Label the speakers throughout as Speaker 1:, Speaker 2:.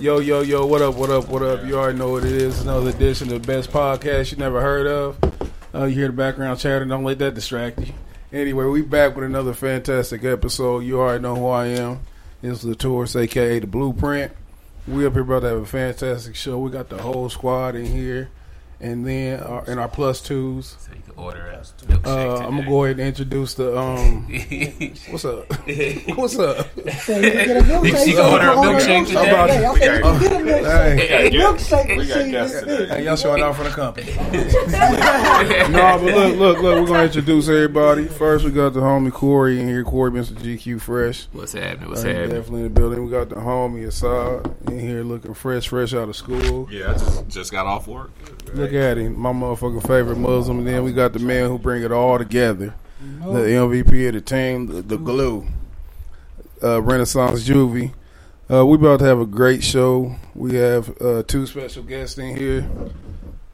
Speaker 1: Yo, yo, yo, what up, what up, what up? You already know what it is. Another edition of the best podcast you never heard of. Uh, you hear the background chatter, don't let that distract you. Anyway, we back with another fantastic episode. You already know who I am. It's the Tourist, aka the Blueprint. We up here about to have a fantastic show. We got the whole squad in here, and then our, and our plus twos.
Speaker 2: So you can order a
Speaker 1: Uh. I'm gonna go ahead and introduce the um. What's up? What's up?
Speaker 3: So you can get a milkshake.
Speaker 2: You can order a milkshake
Speaker 1: How about
Speaker 3: Hey, I said you can get a milkshake.
Speaker 1: Hey,
Speaker 3: Milkshake
Speaker 4: We got
Speaker 3: machine
Speaker 4: guests today.
Speaker 1: hey, y'all showing out for the company. no, but look, look, look. We're gonna introduce everybody. First, we got the homie Corey in here. Corey, Mr. GQ Fresh.
Speaker 2: What's happening? What's
Speaker 1: Uh,
Speaker 2: happening?
Speaker 1: definitely in the building. We got the homie Assad in here, looking fresh, fresh out of school.
Speaker 4: Yeah, I just just got off work.
Speaker 1: Look at him, my motherfucking favorite Muslim. And then we got the man who bring it all together, the MVP of the team, the, the glue, uh, Renaissance Juvie. Uh, we about to have a great show. We have uh, two special guests in here.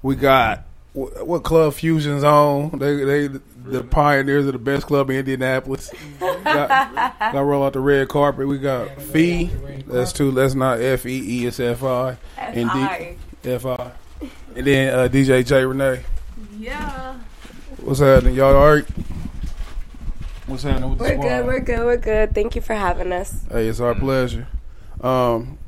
Speaker 1: We got what, what club Fusion's on. They they the pioneers of the best club in Indianapolis. got, got roll out the red carpet. We got Fee. That's two. That's not F E E. It's F I. And D, F I. And then uh, DJ J Renee.
Speaker 5: Yeah.
Speaker 1: What's happening? Y'all all right? What's happening with the
Speaker 5: We're
Speaker 1: squad?
Speaker 5: good. We're good. We're good. Thank you for having us.
Speaker 1: Hey, it's our pleasure. Um,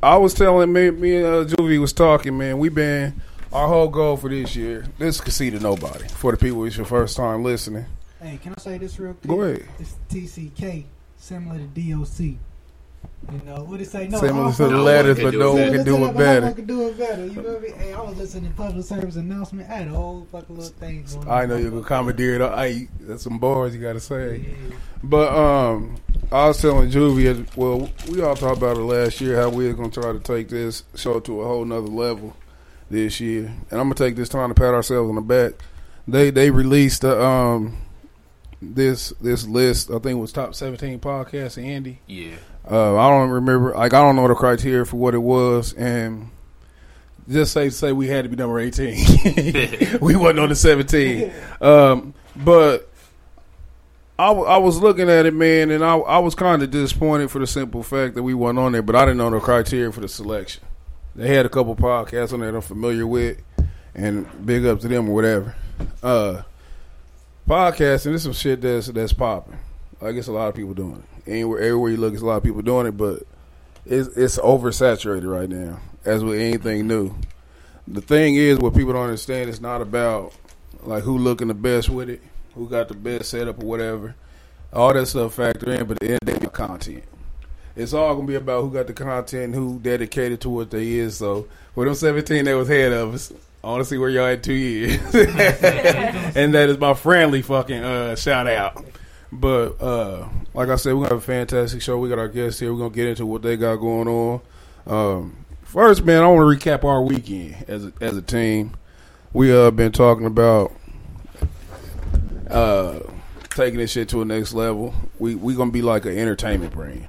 Speaker 1: I was telling me, me and uh, Juvie was talking, man. We been our whole goal for this year. This Conceited Knowbody. For the people, it's your first time listening.
Speaker 3: Hey, can I say this real quick?
Speaker 1: Go ahead.
Speaker 3: It's TCK, similar to DOC. You know what it say? No,
Speaker 1: Similar
Speaker 3: all
Speaker 1: to the
Speaker 3: fuck-
Speaker 1: letters,
Speaker 4: can
Speaker 1: but
Speaker 4: do
Speaker 1: no
Speaker 4: it
Speaker 1: one can do
Speaker 3: Similar
Speaker 1: it better.
Speaker 3: But no one can do it better. You feel me? Hey, I was listening to public service announcement. I had a whole fucking little thing going on.
Speaker 1: I know you're gonna commandeer it. Hey, that's some bars you gotta say. But um, I was telling Juvie, well, we all talked about it last year how we are gonna try to take this show to a whole nother level this year, and I'm gonna take this time to pat ourselves on the back. They they released the, um this this list. I think it was top 17 podcasts in Indy.
Speaker 2: Yeah.
Speaker 1: Uh, I don't remember. Like I don't know the criteria for what it was, and just say say we had to be number eighteen. we wasn't on the seventeen. Um, but I, w- I was looking at it, man, and I I was kind of disappointed for the simple fact that we wasn't on there. But I didn't know the criteria for the selection. They had a couple podcasts on there that I'm familiar with, and big up to them or whatever. Uh, podcasting is some shit that's that's popping. I guess a lot of people doing it. Anywhere, everywhere you look, there's a lot of people doing it, but it's it's oversaturated right now. As with anything new, the thing is, what people don't understand, it's not about like who looking the best with it, who got the best setup or whatever. All that stuff factor in, but the end of the content. It's all gonna be about who got the content, who dedicated to what they is. So for them seventeen that was ahead of us, I want to see where y'all at two years, and that is my friendly fucking uh, shout out. But uh, like I said, we're gonna have a fantastic show. We got our guests here. We're gonna get into what they got going on. Um, first, man, I want to recap our weekend as a, as a team. We uh been talking about uh taking this shit to a next level. We we gonna be like an entertainment brand.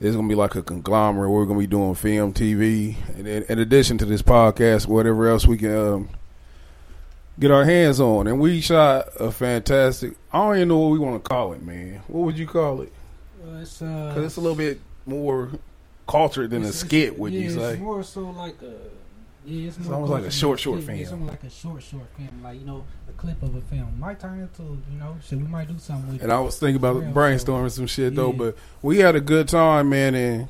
Speaker 1: It's gonna be like a conglomerate. We're gonna be doing film, TV, and in, in addition to this podcast, whatever else we can um, get our hands on. And we shot a fantastic. I don't even know what we want to call it, man. What would you call it?
Speaker 3: Uh, it's uh,
Speaker 1: Because it's a little bit more cultured than a skit. Would
Speaker 3: yeah,
Speaker 1: you say?
Speaker 3: It's more so like a. Yeah, it's,
Speaker 1: It's
Speaker 3: more
Speaker 1: almost like a short, short film.
Speaker 3: It's almost like a short, short film, like you know, a clip of a film. Might turn into, you know, shit. We might do something with it.
Speaker 1: And
Speaker 3: it.
Speaker 1: I was thinking about brainstorming some shit though, but we had a good time, man. And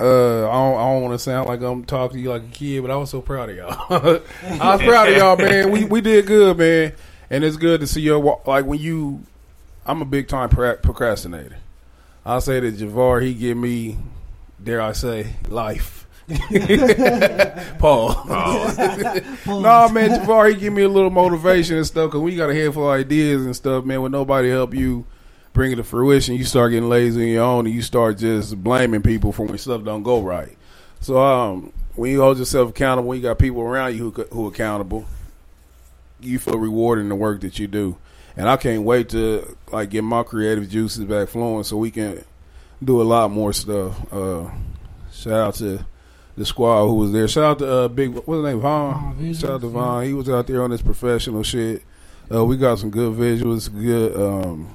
Speaker 1: uh, I don't, I don't want to sound like I'm talking to you like a kid, but I was so proud of y'all. I was proud of y'all, man. We we did good, man. And it's good to see your like when you. I'm a big time procrastinator. I'll say that Javar he give me, dare I say, life. Paul. no, man, Javar, he give me a little motivation and stuff because we got a handful of ideas and stuff, man. When nobody help you bring it to fruition, you start getting lazy on your own and you start just blaming people for when stuff don't go right. So, um, when you hold yourself accountable, when you got people around you who who accountable, you feel rewarded in the work that you do. And I can't wait to like get my creative juices back flowing so we can do a lot more stuff. Uh, shout out to the squad who was there. Shout out to uh, Big what's his name Vaughn.
Speaker 3: Visuals,
Speaker 1: Shout out to. Vaughn. He was out there on this professional shit. Uh, we got some good visuals, good um,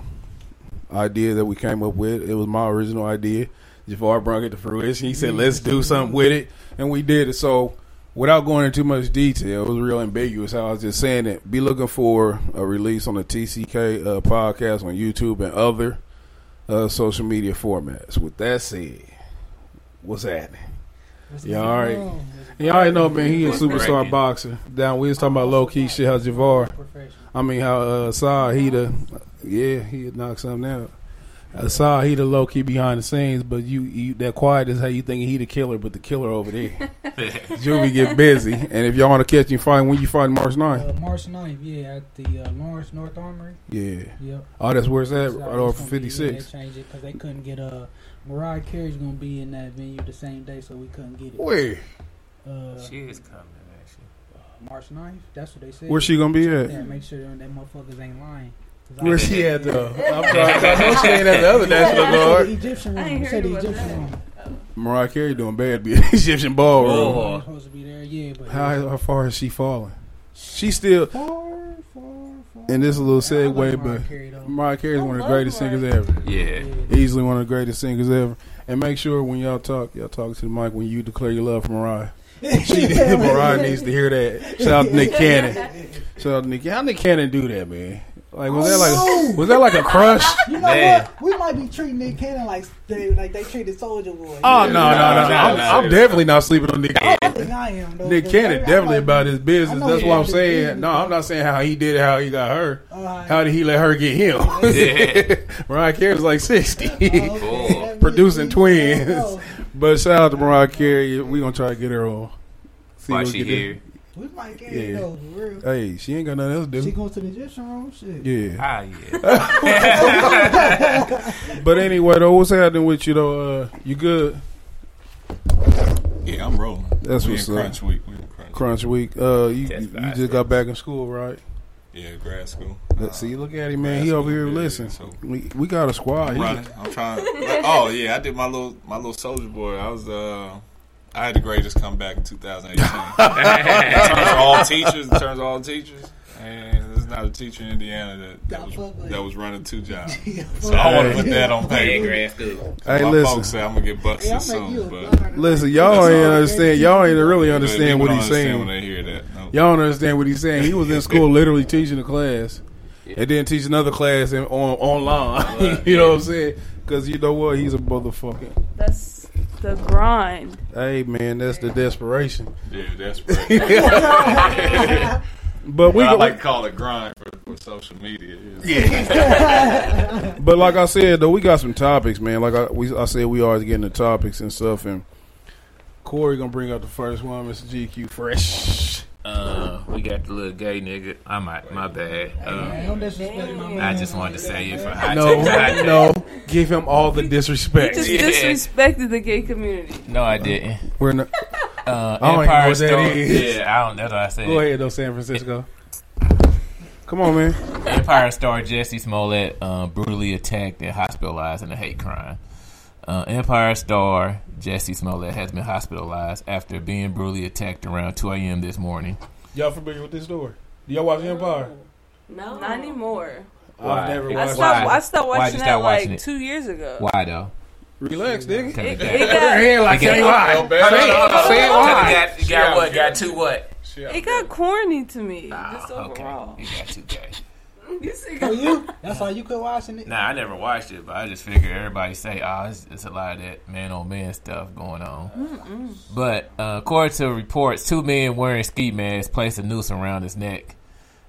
Speaker 1: idea that we came up with. It was my original idea. Jafar brought it to fruition. He said, "Let's do something with it," and we did it. So, without going into too much detail, it was real ambiguous. How I was just saying it. Be looking for a release on the TCK uh, podcast on YouTube and other uh, social media formats. With that said, what's happening?
Speaker 3: What's
Speaker 1: Yeah,
Speaker 3: going
Speaker 1: all right. Yeah, I already know, man. He a superstar boxer. Down, we was talking about low key shit. How Javar. I mean, how uh, the yeah he would knock something out. I Saw he the low key behind the scenes, but you, you that quiet is how you thinking he the killer, but the killer over there. Juvie get busy, and if y'all want to catch him find when you find March 9th?
Speaker 3: Uh, March 9th, yeah, at the uh, Lawrence North Armory.
Speaker 1: Yeah.
Speaker 3: Yep.
Speaker 1: Oh, that's where it's at,
Speaker 3: So
Speaker 1: right
Speaker 3: it's
Speaker 1: off
Speaker 3: gonna
Speaker 1: of
Speaker 3: be-
Speaker 1: 56.
Speaker 3: Yeah, they changed it because they couldn't get uh, Mariah Carey's gonna be in that venue the same day, so we couldn't get it.
Speaker 1: Where?
Speaker 3: Uh,
Speaker 2: She is coming, actually.
Speaker 3: March 9th. That's what they said.
Speaker 1: Where she gonna be
Speaker 3: Yeah,
Speaker 1: at?
Speaker 3: make sure them motherfuckers ain't lying. 'Cause
Speaker 1: Where she at though? I'm sorry, I know she ain't at the other National Guard.
Speaker 3: the Egyptian
Speaker 5: I
Speaker 3: room.
Speaker 5: ain't
Speaker 3: They said
Speaker 5: heard
Speaker 3: the
Speaker 5: about
Speaker 3: Egyptian
Speaker 5: that.
Speaker 3: room.
Speaker 1: Mariah Carey doing bad, be Egyptian ballroom.
Speaker 2: Oh.
Speaker 3: Supposed to be there, yeah, but
Speaker 1: How how far is she falling? She still,
Speaker 3: Far, far, far.
Speaker 1: and this is a little
Speaker 3: I like
Speaker 1: segue,
Speaker 3: Mariah
Speaker 1: but
Speaker 3: Carey, though.
Speaker 1: Mariah Carey is
Speaker 5: I
Speaker 1: one of the
Speaker 5: love
Speaker 1: greatest
Speaker 5: Mariah.
Speaker 1: singers ever.
Speaker 4: Yeah.
Speaker 1: Easily one of the greatest singers ever. And make sure when y'all talk, y'all talk to the mic when you declare your love for Mariah. She Mariah needs to hear that. Shout out to Nick Cannon. Shout out to Nick. How Nick Cannon do that, man? Like was that like was that like a crush?
Speaker 3: You know
Speaker 4: Man.
Speaker 3: what? We might be treating Nick Cannon like they like they treated Soldier Boy.
Speaker 1: Oh no, no, no, no!
Speaker 4: no,
Speaker 1: I'm,
Speaker 4: no.
Speaker 1: I'm definitely not sleeping on Nick. Cannon.
Speaker 3: I
Speaker 1: Cannon.
Speaker 3: think I am. Though,
Speaker 1: Nick Cannon
Speaker 3: I- I
Speaker 1: definitely
Speaker 3: might
Speaker 1: about
Speaker 3: be-
Speaker 1: his business. That's
Speaker 3: he
Speaker 1: what I'm saying.
Speaker 3: business,
Speaker 1: No, I'm not saying how he did it, how he got her.
Speaker 3: Uh,
Speaker 1: How did he let her get him?
Speaker 4: Yeah.
Speaker 1: Mariah Carey's like 60.
Speaker 3: oh, okay.
Speaker 1: Producing twins.
Speaker 3: Oh,
Speaker 1: but shout out to Mariah Carey. we going to try to get her on. See
Speaker 4: Why she
Speaker 1: we can
Speaker 4: here?
Speaker 3: We might get
Speaker 1: Yeah.
Speaker 3: it though, for real.
Speaker 1: Hey, she ain't got nothing else to do.
Speaker 3: She goes to the Egyptian room, shit.
Speaker 1: Yeah.
Speaker 4: Ah, yeah.
Speaker 1: But anyway, though, what's happening with you, though? Uh, you good?
Speaker 2: Yeah, I'm rolling.
Speaker 1: That's
Speaker 2: we
Speaker 1: what's up.
Speaker 2: crunch week. We crunch.
Speaker 1: Crunch week. Uh, you,
Speaker 4: Test
Speaker 1: you
Speaker 4: five,
Speaker 1: just got back in school, right?
Speaker 2: Yeah, grad school.
Speaker 1: Let's see, look at him, man. He over here
Speaker 2: school, yeah,
Speaker 1: listen.
Speaker 2: so-
Speaker 1: We, we got a squad.
Speaker 2: I'm I'm trying. like, oh yeah, I did my little my little soldier boy. I was uh. I had the greatest comeback in 2018. in terms of all teachers, in terms of all teachers, and there's not a teacher in Indiana that, that was that was running two jobs. So I want to put that on paper.
Speaker 4: grad school.
Speaker 1: Hey,
Speaker 2: My
Speaker 1: listen.
Speaker 2: folks say I'm gonna get bucks
Speaker 3: Yeah,
Speaker 2: soon,
Speaker 3: I'll make you a
Speaker 2: but.
Speaker 1: Listen, y'all ain't understand. Y'all ain't really understand what he's
Speaker 2: understand when
Speaker 1: saying.
Speaker 2: they hear that. No.
Speaker 1: Y'all don't understand what he's saying. He was in school, literally teaching a class, and then teach another class in, on online. you know what I'm saying? Because you know what? He's a motherfucker.
Speaker 5: That's the grind.
Speaker 1: Hey man, that's the desperation.
Speaker 2: Yeah, that's right.
Speaker 1: But we
Speaker 2: I
Speaker 1: go,
Speaker 2: like to call it grind for, for social media. Yeah.
Speaker 1: but like I said though, we got some topics, man. Like I we I said, we always getting the topics and stuff. And Corey gonna bring up the first one, Mr. GQ Fresh.
Speaker 4: Uh, we got the little gay nigga. I might, my bad. Uh,
Speaker 3: don't disrespect my man.
Speaker 4: I just wanted to say it for hot
Speaker 1: No,
Speaker 4: takes.
Speaker 1: no, give him all the disrespect.
Speaker 5: You Just
Speaker 4: Yeah.
Speaker 5: disrespected the gay community.
Speaker 4: No, I didn't.
Speaker 1: We're not,
Speaker 4: Uh,
Speaker 1: I don't even know
Speaker 4: Empire
Speaker 1: what that
Speaker 4: Star. Yeah, I don't. That's what I said.
Speaker 1: go ahead though, San Francisco. Come on, man.
Speaker 4: Empire star Jesse Smollett uh, brutally attacked and hospitalized in a hate crime. Uh, Empire star Jesse Smollett has been hospitalized after being brutally attacked around 2 a.m. this morning.
Speaker 1: Y'all familiar with this story? Do y'all watch Empire?
Speaker 5: No, not anymore.
Speaker 4: Why?
Speaker 1: I've never
Speaker 5: I stopped.
Speaker 4: Why?
Speaker 5: I stopped watching
Speaker 4: you
Speaker 5: that
Speaker 4: stop
Speaker 5: like
Speaker 4: it?
Speaker 5: two years ago.
Speaker 4: Why though?
Speaker 1: Relax, nigga.
Speaker 4: Cause
Speaker 5: It,
Speaker 4: it
Speaker 5: it
Speaker 4: got,
Speaker 5: got,
Speaker 1: Hand like
Speaker 4: It got-
Speaker 1: say why? Say it. Say why?
Speaker 4: got, got what? Got two what?
Speaker 5: it got corny to me. just
Speaker 4: Ah, okay.
Speaker 5: overall.
Speaker 4: You got two gay.
Speaker 5: You see,
Speaker 3: For you, that's why you quit watching it.
Speaker 4: Nah, I never watched it, but I just figured everybody say, "Oh, it's, it's a lot of that man on man stuff going on." But uh, according to reports, two men wearing ski masks placed a noose around his neck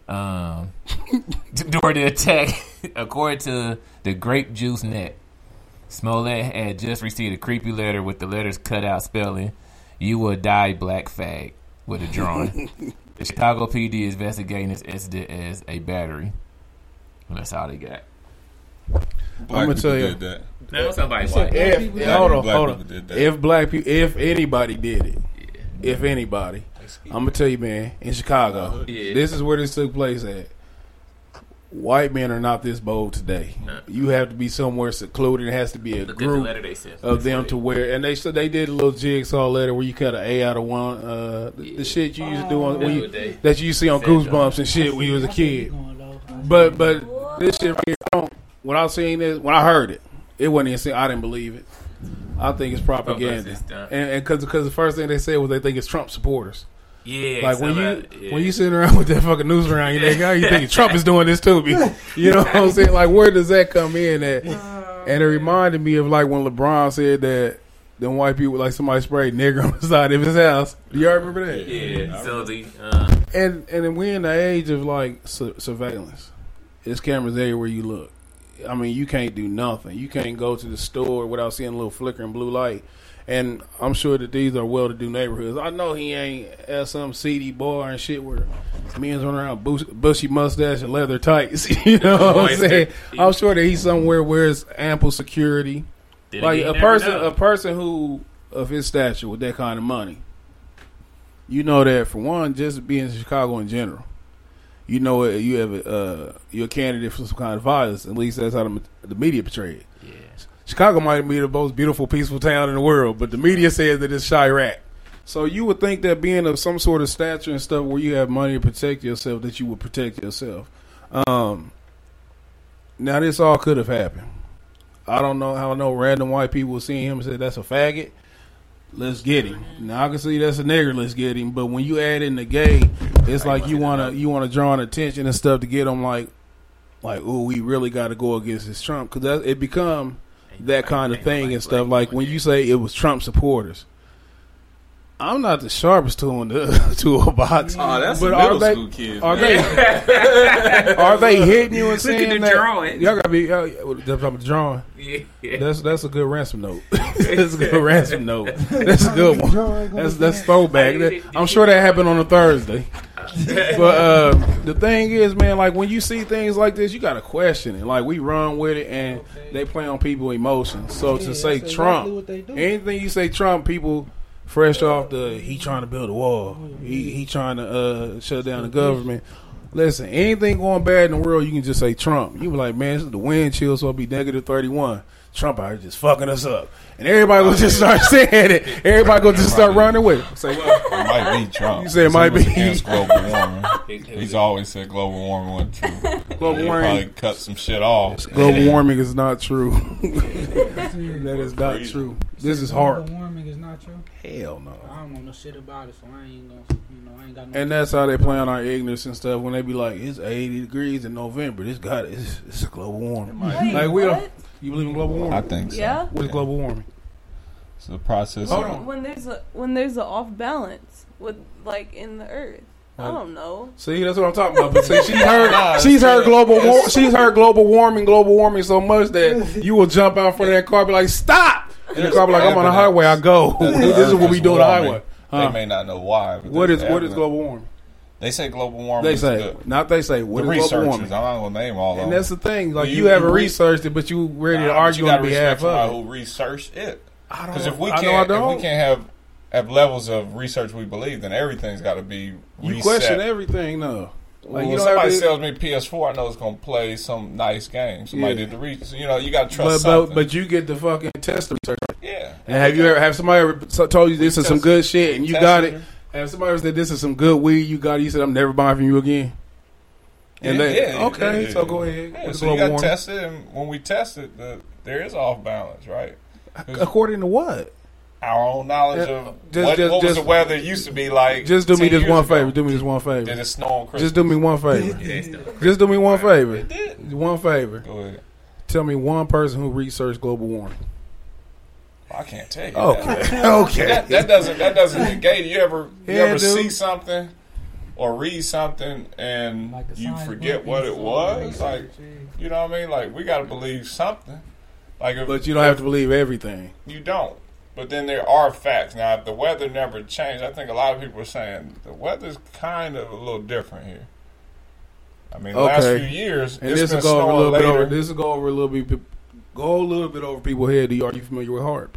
Speaker 4: um, during the attack. according to the Grape Juice Net, Smollett had just received a creepy letter with the letters cut out, spelling "You will die, black fag," with a drawing. the Chicago PD is investigating this incident as a battery. And that's all they got.
Speaker 2: Black
Speaker 1: I'ma tell you.
Speaker 2: did that.
Speaker 4: No, somebody
Speaker 3: said
Speaker 4: white.
Speaker 3: black
Speaker 1: If,
Speaker 3: people
Speaker 1: yeah, hold on,
Speaker 2: Black
Speaker 1: hold on.
Speaker 2: did that.
Speaker 1: If black people, if anybody did it, if anybody, I'm gonna tell you, man, in Chicago,
Speaker 4: Yeah.
Speaker 1: this is where this took place at. White men are not this bold today.
Speaker 4: No.
Speaker 1: You have to be somewhere secluded. It has to be a
Speaker 4: Look at the
Speaker 1: group
Speaker 4: they sent.
Speaker 1: of them to wear. And they said they did a little jigsaw letter where you cut an A out of one. Uh, the, the shit you used to do on when you, that you see on Goosebumps and shit when you was a kid. But but this shit right here, I don't. When I seen this, when I heard it, it wasn't even. I didn't believe it. I think it's propaganda,
Speaker 4: it's
Speaker 1: and because because the first thing they said was they think it's Trump supporters.
Speaker 4: Yeah,
Speaker 1: Like when you
Speaker 4: somebody- yeah.
Speaker 1: when you sitting around with that fucking news around your neck, how you thinking Trump is doing this to me? You know what I'm saying? Like where does that come in at? And it reminded me of like when LeBron said that them white people like somebody sprayed nigger on the side of his house. Do y'all remember that?
Speaker 4: yeah, so the uh,
Speaker 1: And and then we're in the age of like su- surveillance. It's cameras everywhere you look. I mean, you can't do nothing. You can't go to the store without seeing a little flickering blue light. And I'm sure that these are well-to-do neighborhoods. I know he ain't at some seedy bar and shit where men's running around bushy mustache and leather tights. You know what I'm saying?
Speaker 4: he-
Speaker 1: I'm sure that he's somewhere where it's ample security like a person
Speaker 4: know.
Speaker 1: a person who of his stature with that kind of money you know that for one just being in chicago in general you know you have a, uh, you're a candidate for some kind of violence at least that's how the, the media portray it
Speaker 4: Yeah.
Speaker 1: chicago might be the most beautiful peaceful town in the world but the media says that it's Chiraq So you would think that being of some sort of stature and stuff, where you have money to protect yourself, that you would protect yourself. Um, now this all could have happened. I don't know how no random white people seeing him and say that's a faggot. Let's get him. Now I can see that's a nigger. Let's get him. But when you add in the gay, it's like you wanna you wanna draw an attention and stuff to get them like like oh we really got to go against this Trump because it become that kind of thing and stuff. Like when you say it was Trump supporters. I'm not the sharpest tool in the tool box.
Speaker 2: Oh, that's
Speaker 1: But
Speaker 2: a
Speaker 1: are
Speaker 2: middle
Speaker 1: they-
Speaker 2: school kid.
Speaker 1: Are
Speaker 2: man.
Speaker 1: they are they hitting you and
Speaker 4: Look
Speaker 1: saying
Speaker 4: at the
Speaker 1: that?
Speaker 4: drawing.
Speaker 1: Y'all gotta be that's I'm drawing.
Speaker 4: Yeah.
Speaker 1: That's that's a good ransom note. that's a good ransom note. That's a good one. That's that's throwback. That- I'm sure that happened on a Thursday. But uh, the thing is, man, like when you see things like this, you gotta question it. Like we run with it, and they play on people emotions. So
Speaker 3: Yeah,
Speaker 1: to say
Speaker 3: that's exactly
Speaker 1: Trump,
Speaker 3: what they do.
Speaker 1: anything you say Trump, people fresh off the he trying to build a wall, he he trying to uh, shut down the government. Listen, anything going bad in the world, you can just say Trump. You be like, man, this is the wind chill, so it'll be negative thirty one. Trump out here just fucking us up, and everybody will just start saying it. Everybody will just start running with it. Say, well,
Speaker 2: It might be Trump.
Speaker 1: You said it
Speaker 2: He
Speaker 1: might
Speaker 2: was
Speaker 1: be.
Speaker 2: against global warming. He's always said global warming wasn't true.
Speaker 1: global
Speaker 2: He
Speaker 1: warming,
Speaker 2: probably cut some shit off.
Speaker 1: global warming is not true. that is not true. This is hard.
Speaker 3: Global warming is not true.
Speaker 1: Hell no.
Speaker 3: I don't know no shit about it, so I ain't gonna, you know, I ain't got no.
Speaker 1: And that's how they play on our ignorance and stuff. When they be like, "It's 80 degrees in November. This got it's, it's global warming."
Speaker 5: Wait,
Speaker 1: Like we
Speaker 5: what?
Speaker 1: don't. You believe in global warming?
Speaker 2: I think so.
Speaker 5: Yeah.
Speaker 1: What is global warming?
Speaker 2: It's the process
Speaker 1: Hold on.
Speaker 5: When there's a when there's a off balance with like in the earth. I
Speaker 1: uh,
Speaker 5: don't know.
Speaker 1: See, that's what I'm talking about. But see, she's heard,
Speaker 2: Nah,
Speaker 1: she's heard global, war, she's heard global warming, global warming so much that you will jump out for that car, be like, "Stop!" And the car be like, "I'm on the highway. I go. this is what we do on the
Speaker 2: warming.
Speaker 1: highway."
Speaker 2: They may not know why. But
Speaker 1: what is what is
Speaker 2: evidence.
Speaker 1: global warming?
Speaker 2: They say global warming.
Speaker 1: They
Speaker 2: is
Speaker 1: say,
Speaker 2: the,
Speaker 1: not they say.
Speaker 2: the
Speaker 1: What is global
Speaker 2: researchers.
Speaker 1: warming?
Speaker 2: I'm not gonna name all of
Speaker 1: And
Speaker 2: them.
Speaker 1: that's the thing. Like
Speaker 2: You-
Speaker 1: you, haven't
Speaker 2: you re-
Speaker 1: researched it, but you ready
Speaker 2: Nah,
Speaker 1: to argue on
Speaker 2: gotta
Speaker 1: behalf of
Speaker 2: who researched it.
Speaker 1: I don't-
Speaker 2: Because if we
Speaker 1: I know I
Speaker 2: can't, if we can't have have levels of research we believe, then everything's got to be
Speaker 1: you question everything, though. Like
Speaker 2: Well, somebody sells me PS4, I know it's gonna play some nice game. Somebody
Speaker 1: Yeah.
Speaker 2: did the research. You know, you got to trust
Speaker 1: but, but but you get the fucking test the research.
Speaker 2: yeah.
Speaker 1: And have you ever have somebody ever told you this is some good shit and you got it?
Speaker 2: It.
Speaker 1: Have somebody ever said this is some good weed you got? it, You said I'm never buying from you again. And
Speaker 2: Yeah,
Speaker 1: they
Speaker 2: yeah,
Speaker 1: okay,
Speaker 2: yeah,
Speaker 1: so go ahead.
Speaker 2: Yeah, so you got to
Speaker 1: warming?
Speaker 2: test it, and when we tested, the, there is off balance, right?
Speaker 1: According to what?
Speaker 2: our own knowledge
Speaker 1: Yeah,
Speaker 2: of
Speaker 1: just-
Speaker 2: what,
Speaker 1: just-
Speaker 2: what was the weather used to be like.
Speaker 1: Just do me this one
Speaker 2: ago.
Speaker 1: favor. Do me this one
Speaker 2: Did
Speaker 1: favor.
Speaker 2: it snow on Christmas?
Speaker 1: Just do me one favor. Just do me one favor.
Speaker 2: It did.
Speaker 1: One favor.
Speaker 2: Go ahead.
Speaker 1: Tell me one person who researched global warming.
Speaker 2: I can't tell you.
Speaker 1: Okay.
Speaker 2: That.
Speaker 1: okay.
Speaker 2: That, that doesn't that doesn't negate. You ever you
Speaker 1: Yeah,
Speaker 2: ever
Speaker 1: dude.
Speaker 2: see something or read something and
Speaker 3: Like
Speaker 2: you forget what it
Speaker 3: stuff.
Speaker 2: was? Like you know what I mean? Like we got to believe something. Like if,
Speaker 1: But you don't have to believe everything.
Speaker 2: You don't. But then there are facts. Now, if the weather never changed, I think a lot of people are saying the weather's kind of a little different here. I mean, the last few years,
Speaker 1: And
Speaker 2: it's
Speaker 1: this
Speaker 2: been
Speaker 1: will go over a
Speaker 2: snowing
Speaker 1: little bit over. This will go over a little bit. Go a little bit over people's head. Do you, are you familiar with
Speaker 2: HAARP?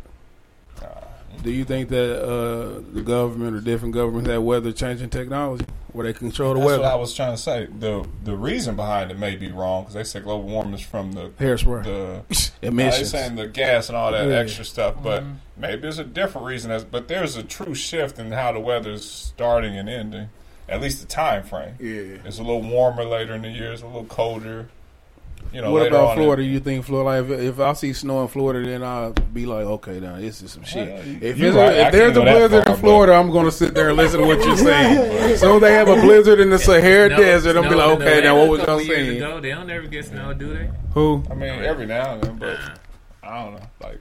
Speaker 1: Do you think that uh, the government or different governments have weather changing technology where they control the weather?
Speaker 2: That's what I was trying to say. the The reason behind it may be wrong because they say global warming is from the
Speaker 1: Hairspray
Speaker 2: the They're
Speaker 1: emissions.
Speaker 2: saying the gas and all that
Speaker 1: Yeah.
Speaker 2: extra stuff, but
Speaker 3: Mhm.
Speaker 2: maybe there's a different reason. As, but there's a true shift in how the weather's starting and ending. At least the time frame.
Speaker 1: yeah.
Speaker 2: It's a little warmer later in the year. It's a little colder. You know,
Speaker 1: what
Speaker 2: later
Speaker 1: about
Speaker 2: on in-
Speaker 1: Florida? You think Florida? Like, if, if I see snow in Florida, then I'll be like, okay, now this is some shit.
Speaker 2: Uh,
Speaker 1: if
Speaker 2: you're
Speaker 1: it's a-
Speaker 2: right.
Speaker 1: If there's a
Speaker 2: can't go that
Speaker 1: blizzard
Speaker 2: far,
Speaker 1: in Florida, I'm going to sit there and listen to what you're saying. so they have a blizzard in the Sahara
Speaker 4: No,
Speaker 1: Desert, I'm be like, okay, now what was
Speaker 4: a couple
Speaker 1: y'all
Speaker 4: years
Speaker 1: saying?
Speaker 4: ago, They don't ever get snow, do they?
Speaker 1: Who?
Speaker 2: I mean, every now and then, but I don't know. Like,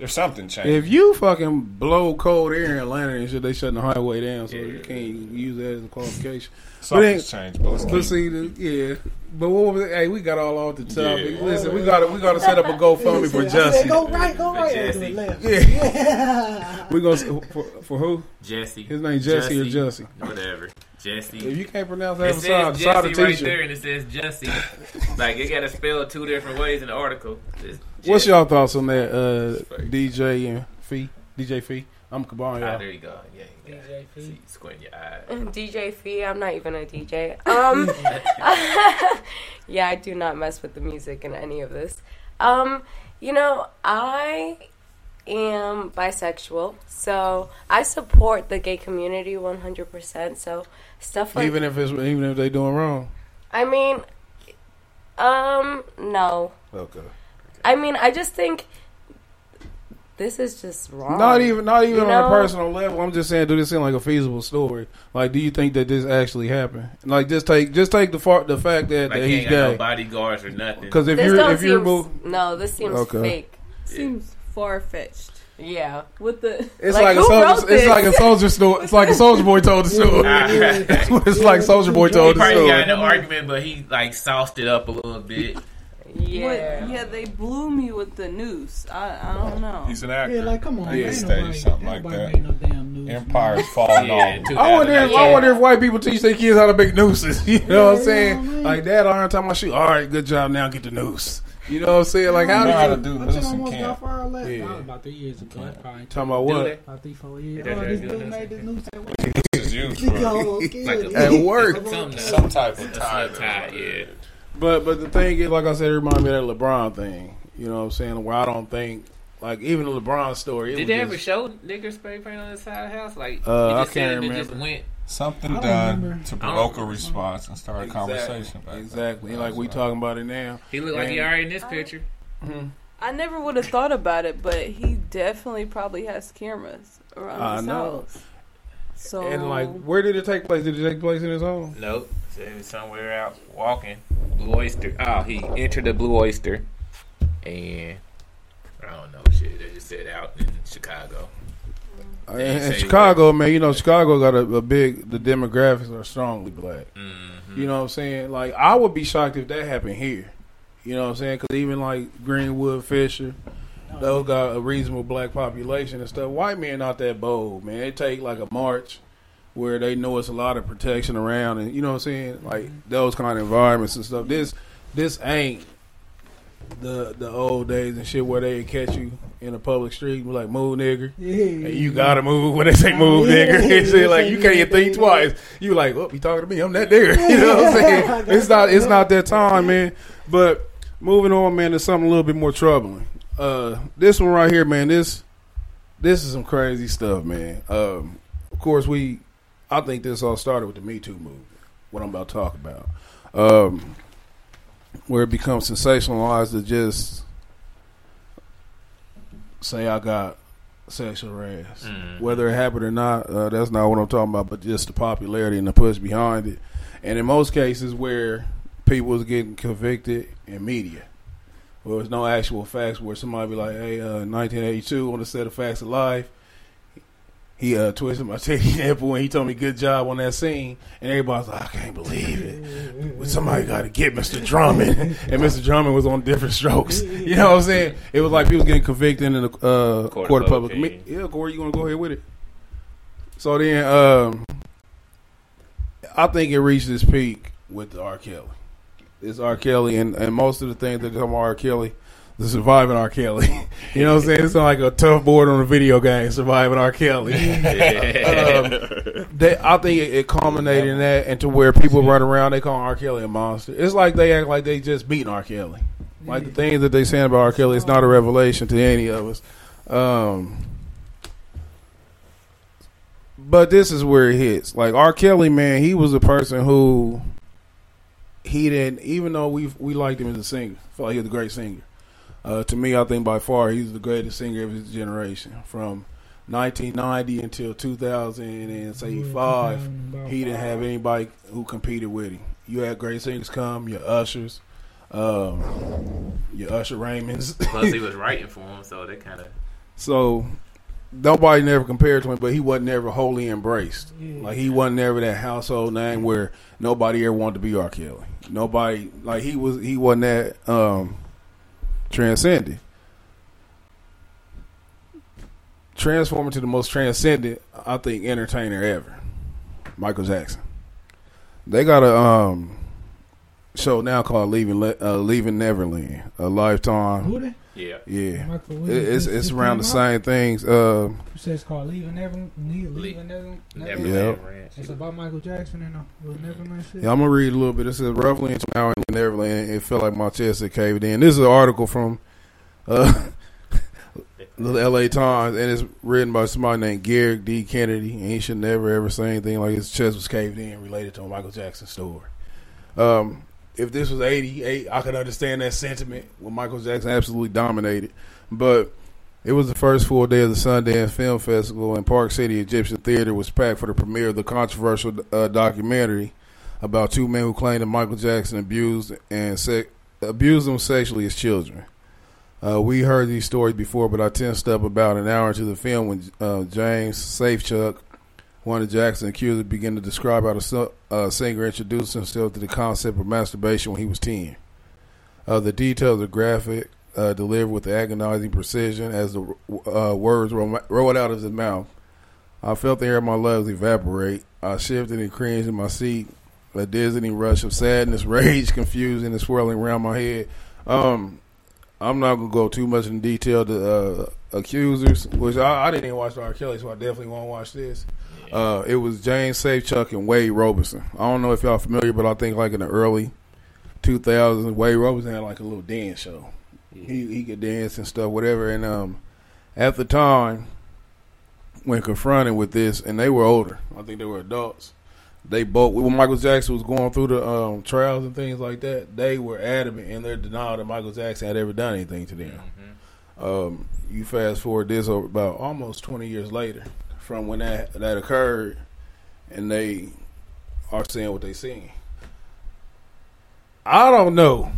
Speaker 2: there's something changing.
Speaker 1: If you fucking blow cold air in Atlanta and shit, they shutting the highway down, so you can't use that as a qualification.
Speaker 2: Something's changed, but let's
Speaker 1: But
Speaker 2: keep-
Speaker 1: see, the, yeah. But what was it? Hey, we got all off the topic.
Speaker 2: Yeah.
Speaker 1: Listen, we got to we got to set up a GoFundMe for Jesse.
Speaker 6: go right, go right.
Speaker 4: Jesse.
Speaker 6: and do it left.
Speaker 1: Yeah, we gonna for, for who?
Speaker 4: Jesse.
Speaker 1: His name Jesse or Jesse?
Speaker 4: Whatever. Jesse.
Speaker 1: If you can't pronounce that,
Speaker 4: It
Speaker 1: that,
Speaker 4: says
Speaker 1: side,
Speaker 4: Jesse
Speaker 1: side
Speaker 4: right
Speaker 1: teacher.
Speaker 4: there, and it says Jesse. like it got to spell two different ways in the article.
Speaker 1: What's
Speaker 4: Jesse.
Speaker 1: y'all thoughts on that? Uh, DJ and Fee, DJ Fee. I'm Kabon,
Speaker 4: Ah,
Speaker 1: y'all.
Speaker 4: there you go. Yeah, you
Speaker 3: DJ
Speaker 4: it.
Speaker 3: Fee.
Speaker 4: See, squint your eye.
Speaker 5: DJ Fee, I'm not even a DJ. Um, yeah, I do not mess with the music in any of this. Um, you know, I am bisexual, so I support the gay community 100%. So stuff like
Speaker 1: even if it's even if they doing wrong.
Speaker 5: I mean, um, no.
Speaker 1: Okay.
Speaker 5: I mean, I just think this is just wrong.
Speaker 1: Not even not even
Speaker 5: You
Speaker 1: on a personal level. I'm just saying, do this seem like a feasible story? Like, do you think that this actually happened? Like, just take just take the far, the fact that,
Speaker 4: Like
Speaker 1: that
Speaker 4: he
Speaker 1: he's
Speaker 4: ain't got no bodyguards or nothing.
Speaker 1: Because if
Speaker 5: This
Speaker 1: you're
Speaker 5: don't
Speaker 1: if you're
Speaker 5: seem no, this seems
Speaker 1: Okay.
Speaker 5: fake.
Speaker 6: Seems far fetched.
Speaker 5: Yeah,
Speaker 6: With the
Speaker 1: it's
Speaker 5: Like,
Speaker 1: like, a soldier. It's like a soldier story. It's like a soldier boy told the story. That's what it's like. Soldier boy told the
Speaker 4: probably
Speaker 1: story.
Speaker 4: got in an argument, but he like sauced it up a little bit.
Speaker 5: yeah.
Speaker 6: What, yeah, they blew me with the noose. I, I don't know.
Speaker 2: He's an actor.
Speaker 3: Yeah, like come on,
Speaker 2: Yeah,
Speaker 3: ain't
Speaker 2: stage,
Speaker 3: nobody,
Speaker 2: something like that.
Speaker 3: made no damn news.
Speaker 2: Empire's falling
Speaker 4: Yeah,
Speaker 2: off.
Speaker 1: I wonder, if, I wonder if white people teach their kids how to make nooses. You know what I'm saying?
Speaker 3: man.
Speaker 1: Like, Dad, I learned time I shoot. All right, good job. Now get the noose. You know what I'm saying? Like, how
Speaker 2: know how to
Speaker 1: do you
Speaker 2: do
Speaker 3: I
Speaker 2: this
Speaker 3: just
Speaker 2: in
Speaker 3: almost got
Speaker 2: camp.
Speaker 3: fired last.
Speaker 1: Yeah.
Speaker 3: That was about three years ago. That's probably
Speaker 1: talking about what?
Speaker 3: about three, four years.
Speaker 4: Yeah,
Speaker 3: Oh, this dude made this news.
Speaker 2: This is used for
Speaker 4: Like
Speaker 1: At work.
Speaker 2: Some type of tie.
Speaker 4: tie, yeah.
Speaker 1: But but the thing is, like I said, it reminded me of that LeBron thing. You know what I'm saying? Where I don't think, like, even the LeBron story. It
Speaker 4: Did they
Speaker 1: just-
Speaker 4: ever show nigger spray paint on the side of the house? Like,
Speaker 1: Uh,
Speaker 4: he
Speaker 1: I
Speaker 4: just said
Speaker 1: can't
Speaker 4: it just
Speaker 1: remember.
Speaker 4: went.
Speaker 2: Something done
Speaker 3: remember.
Speaker 2: to provoke a response and start a conversation. back then.
Speaker 1: Exactly. Like we
Speaker 2: That's
Speaker 1: talking about it now.
Speaker 4: He looked like he already in this picture.
Speaker 6: I never would have thought about it, but he definitely probably has cameras around
Speaker 1: I
Speaker 6: his
Speaker 1: know.
Speaker 6: house. So
Speaker 1: And like, where did it take place? Did it take place in his home?
Speaker 4: Nope. So he was somewhere out walking. Blue Oyster. Oh, he entered the Blue Oyster. And I don't know shit. They just said out in Chicago.
Speaker 1: In Chicago, man, you know, Chicago got a, a big. The demographics are strongly black.
Speaker 4: Mm-hmm.
Speaker 1: You know what I'm saying? Like, I would be shocked if that happened here. You know what I'm saying? Because even like Greenwood, Fisher, those got a reasonable black population and stuff. White men not that bold, man. They take like a march where they know it's a lot of protection around, and you know what I'm saying? Like those kind of environments and stuff. This this ain't the the old days and shit where they catch you in a public street and be like move nigger.
Speaker 3: Yeah,
Speaker 1: And you gotta move when they say move, nigga. And shit, like you can't even think twice. You like, oh, you talking to me? I'm that nigga. You know what I'm saying? It's not, it's not that time, man. But moving on, man, to something a little bit more troubling. Uh, this one right here, man. This, this is some crazy stuff, man. Um, of course, we, I think this all started with the Me Too movement. What I'm about to talk about, um, where it becomes sensationalized to just say I got sexual harassed.
Speaker 4: Mm.
Speaker 1: Whether it happened or not, uh, that's not what I'm talking about, but just the popularity and the push behind it. And in most cases where people was getting convicted in media, where there's no actual facts, where somebody be like, hey, uh, 1982 on the set of Facts of Life, he uh, twisted my titty nipple and he told me good job on that scene. And everybody's like, I can't believe it. Somebody got to get Mr. Drummond. and Mr. Drummond was on different strokes. You know what I'm saying? It was like people was getting convicted in the uh,
Speaker 4: Court of
Speaker 1: court of public.
Speaker 4: public
Speaker 1: yeah, Corey, you want to go ahead with it? So then, um, I think it reached its peak with R. Kelly. It's R. Kelly, and, and most of the things that come R. Kelly, the surviving R. Kelly. you know what I'm saying? It's like a tough board on a video game, surviving R. Kelly. um, they, I think it, it culminated in that, and to where people run around, they call R. Kelly a monster. It's like they act like they just beating R. Kelly. Like the things that they saying about R. Kelly, it's not a revelation to any of us. Um, but this is where it hits. Like R. Kelly, man, he was a person who he didn't. Even though we we liked him as a singer, feel like he was a great singer. Uh, to me, I think by far he's the greatest singer of his generation. From 1990 until 2005, he didn't have anybody who competed with him. You had great singers come, your Ushers, um, your Usher Raymonds.
Speaker 4: Plus, he was writing for him, so they kind of.
Speaker 1: So nobody never compared to him, but he wasn't ever wholly embraced.
Speaker 3: Yeah.
Speaker 1: Like he wasn't ever that household name where nobody ever wanted to be R. Kelly. Nobody like he was. He wasn't that um, transcendent. Transforming to the most transcendent, I think, entertainer ever, Michael Jackson. They got a um, show now called "Leaving Le- uh, Leaving Neverland," a lifetime.
Speaker 3: Who they?
Speaker 4: Yeah.
Speaker 1: Yeah,
Speaker 3: Michael
Speaker 1: It-
Speaker 3: Williams.
Speaker 1: it's it's around the same things. Uh,
Speaker 3: You said it's called Leaving Neverland. Leaving Neverland.
Speaker 4: Never
Speaker 1: Yeah.
Speaker 4: Land
Speaker 3: It's about Michael Jackson and uh, Neverland shit.
Speaker 1: Yeah, I'm gonna read a little bit. It says roughly into an hour in Neverland. It felt like my chest had caved in. This is an article from uh, the L.A. Times, and it's written by somebody named Gerrick D. Kennedy, and he should never ever say anything like his chest was caved in related to a Michael Jackson story. Um, if this was '88, I could understand that sentiment when Michael Jackson absolutely dominated, but it was the first full day of the Sundance Film Festival, and Park City Egyptian Theater was packed for the premiere of the controversial uh, documentary about two men who claimed that Michael Jackson abused and se- abused them sexually as children. Uh, we heard these stories before, but I tensed up about an hour into the film when uh, James Safechuck, one of Jackson's accusers, began to describe how the uh, singer introduced himself to the concept of masturbation when he was 10. Uh, the details are graphic, uh, delivered with agonizing precision as the uh, words ro- rolled out of his mouth. I felt the air in my lungs evaporate. I shifted and cringed in my seat. A dizzying rush of sadness, rage, confusion, and swirling around my head. Um, I'm not gonna go too much in detail to uh, accusers, which I, I didn't even watch R. Kelly, so I definitely won't watch this. Uh, it was James Safechuck and Wade Robertson. I don't know if y'all familiar, but I think like in the early 2000s, Wade Robertson had like a little dance show. He he could dance and stuff, whatever. And um, at the time, when confronted with this, and they were older, I think they were adults. They both when Michael Jackson was going through the um, trials and things like that, they were adamant in their denial that Michael Jackson had ever done anything to them. Um, you fast forward this over about almost twenty years later from when that that occurred, and they are saying what they saying. I don't know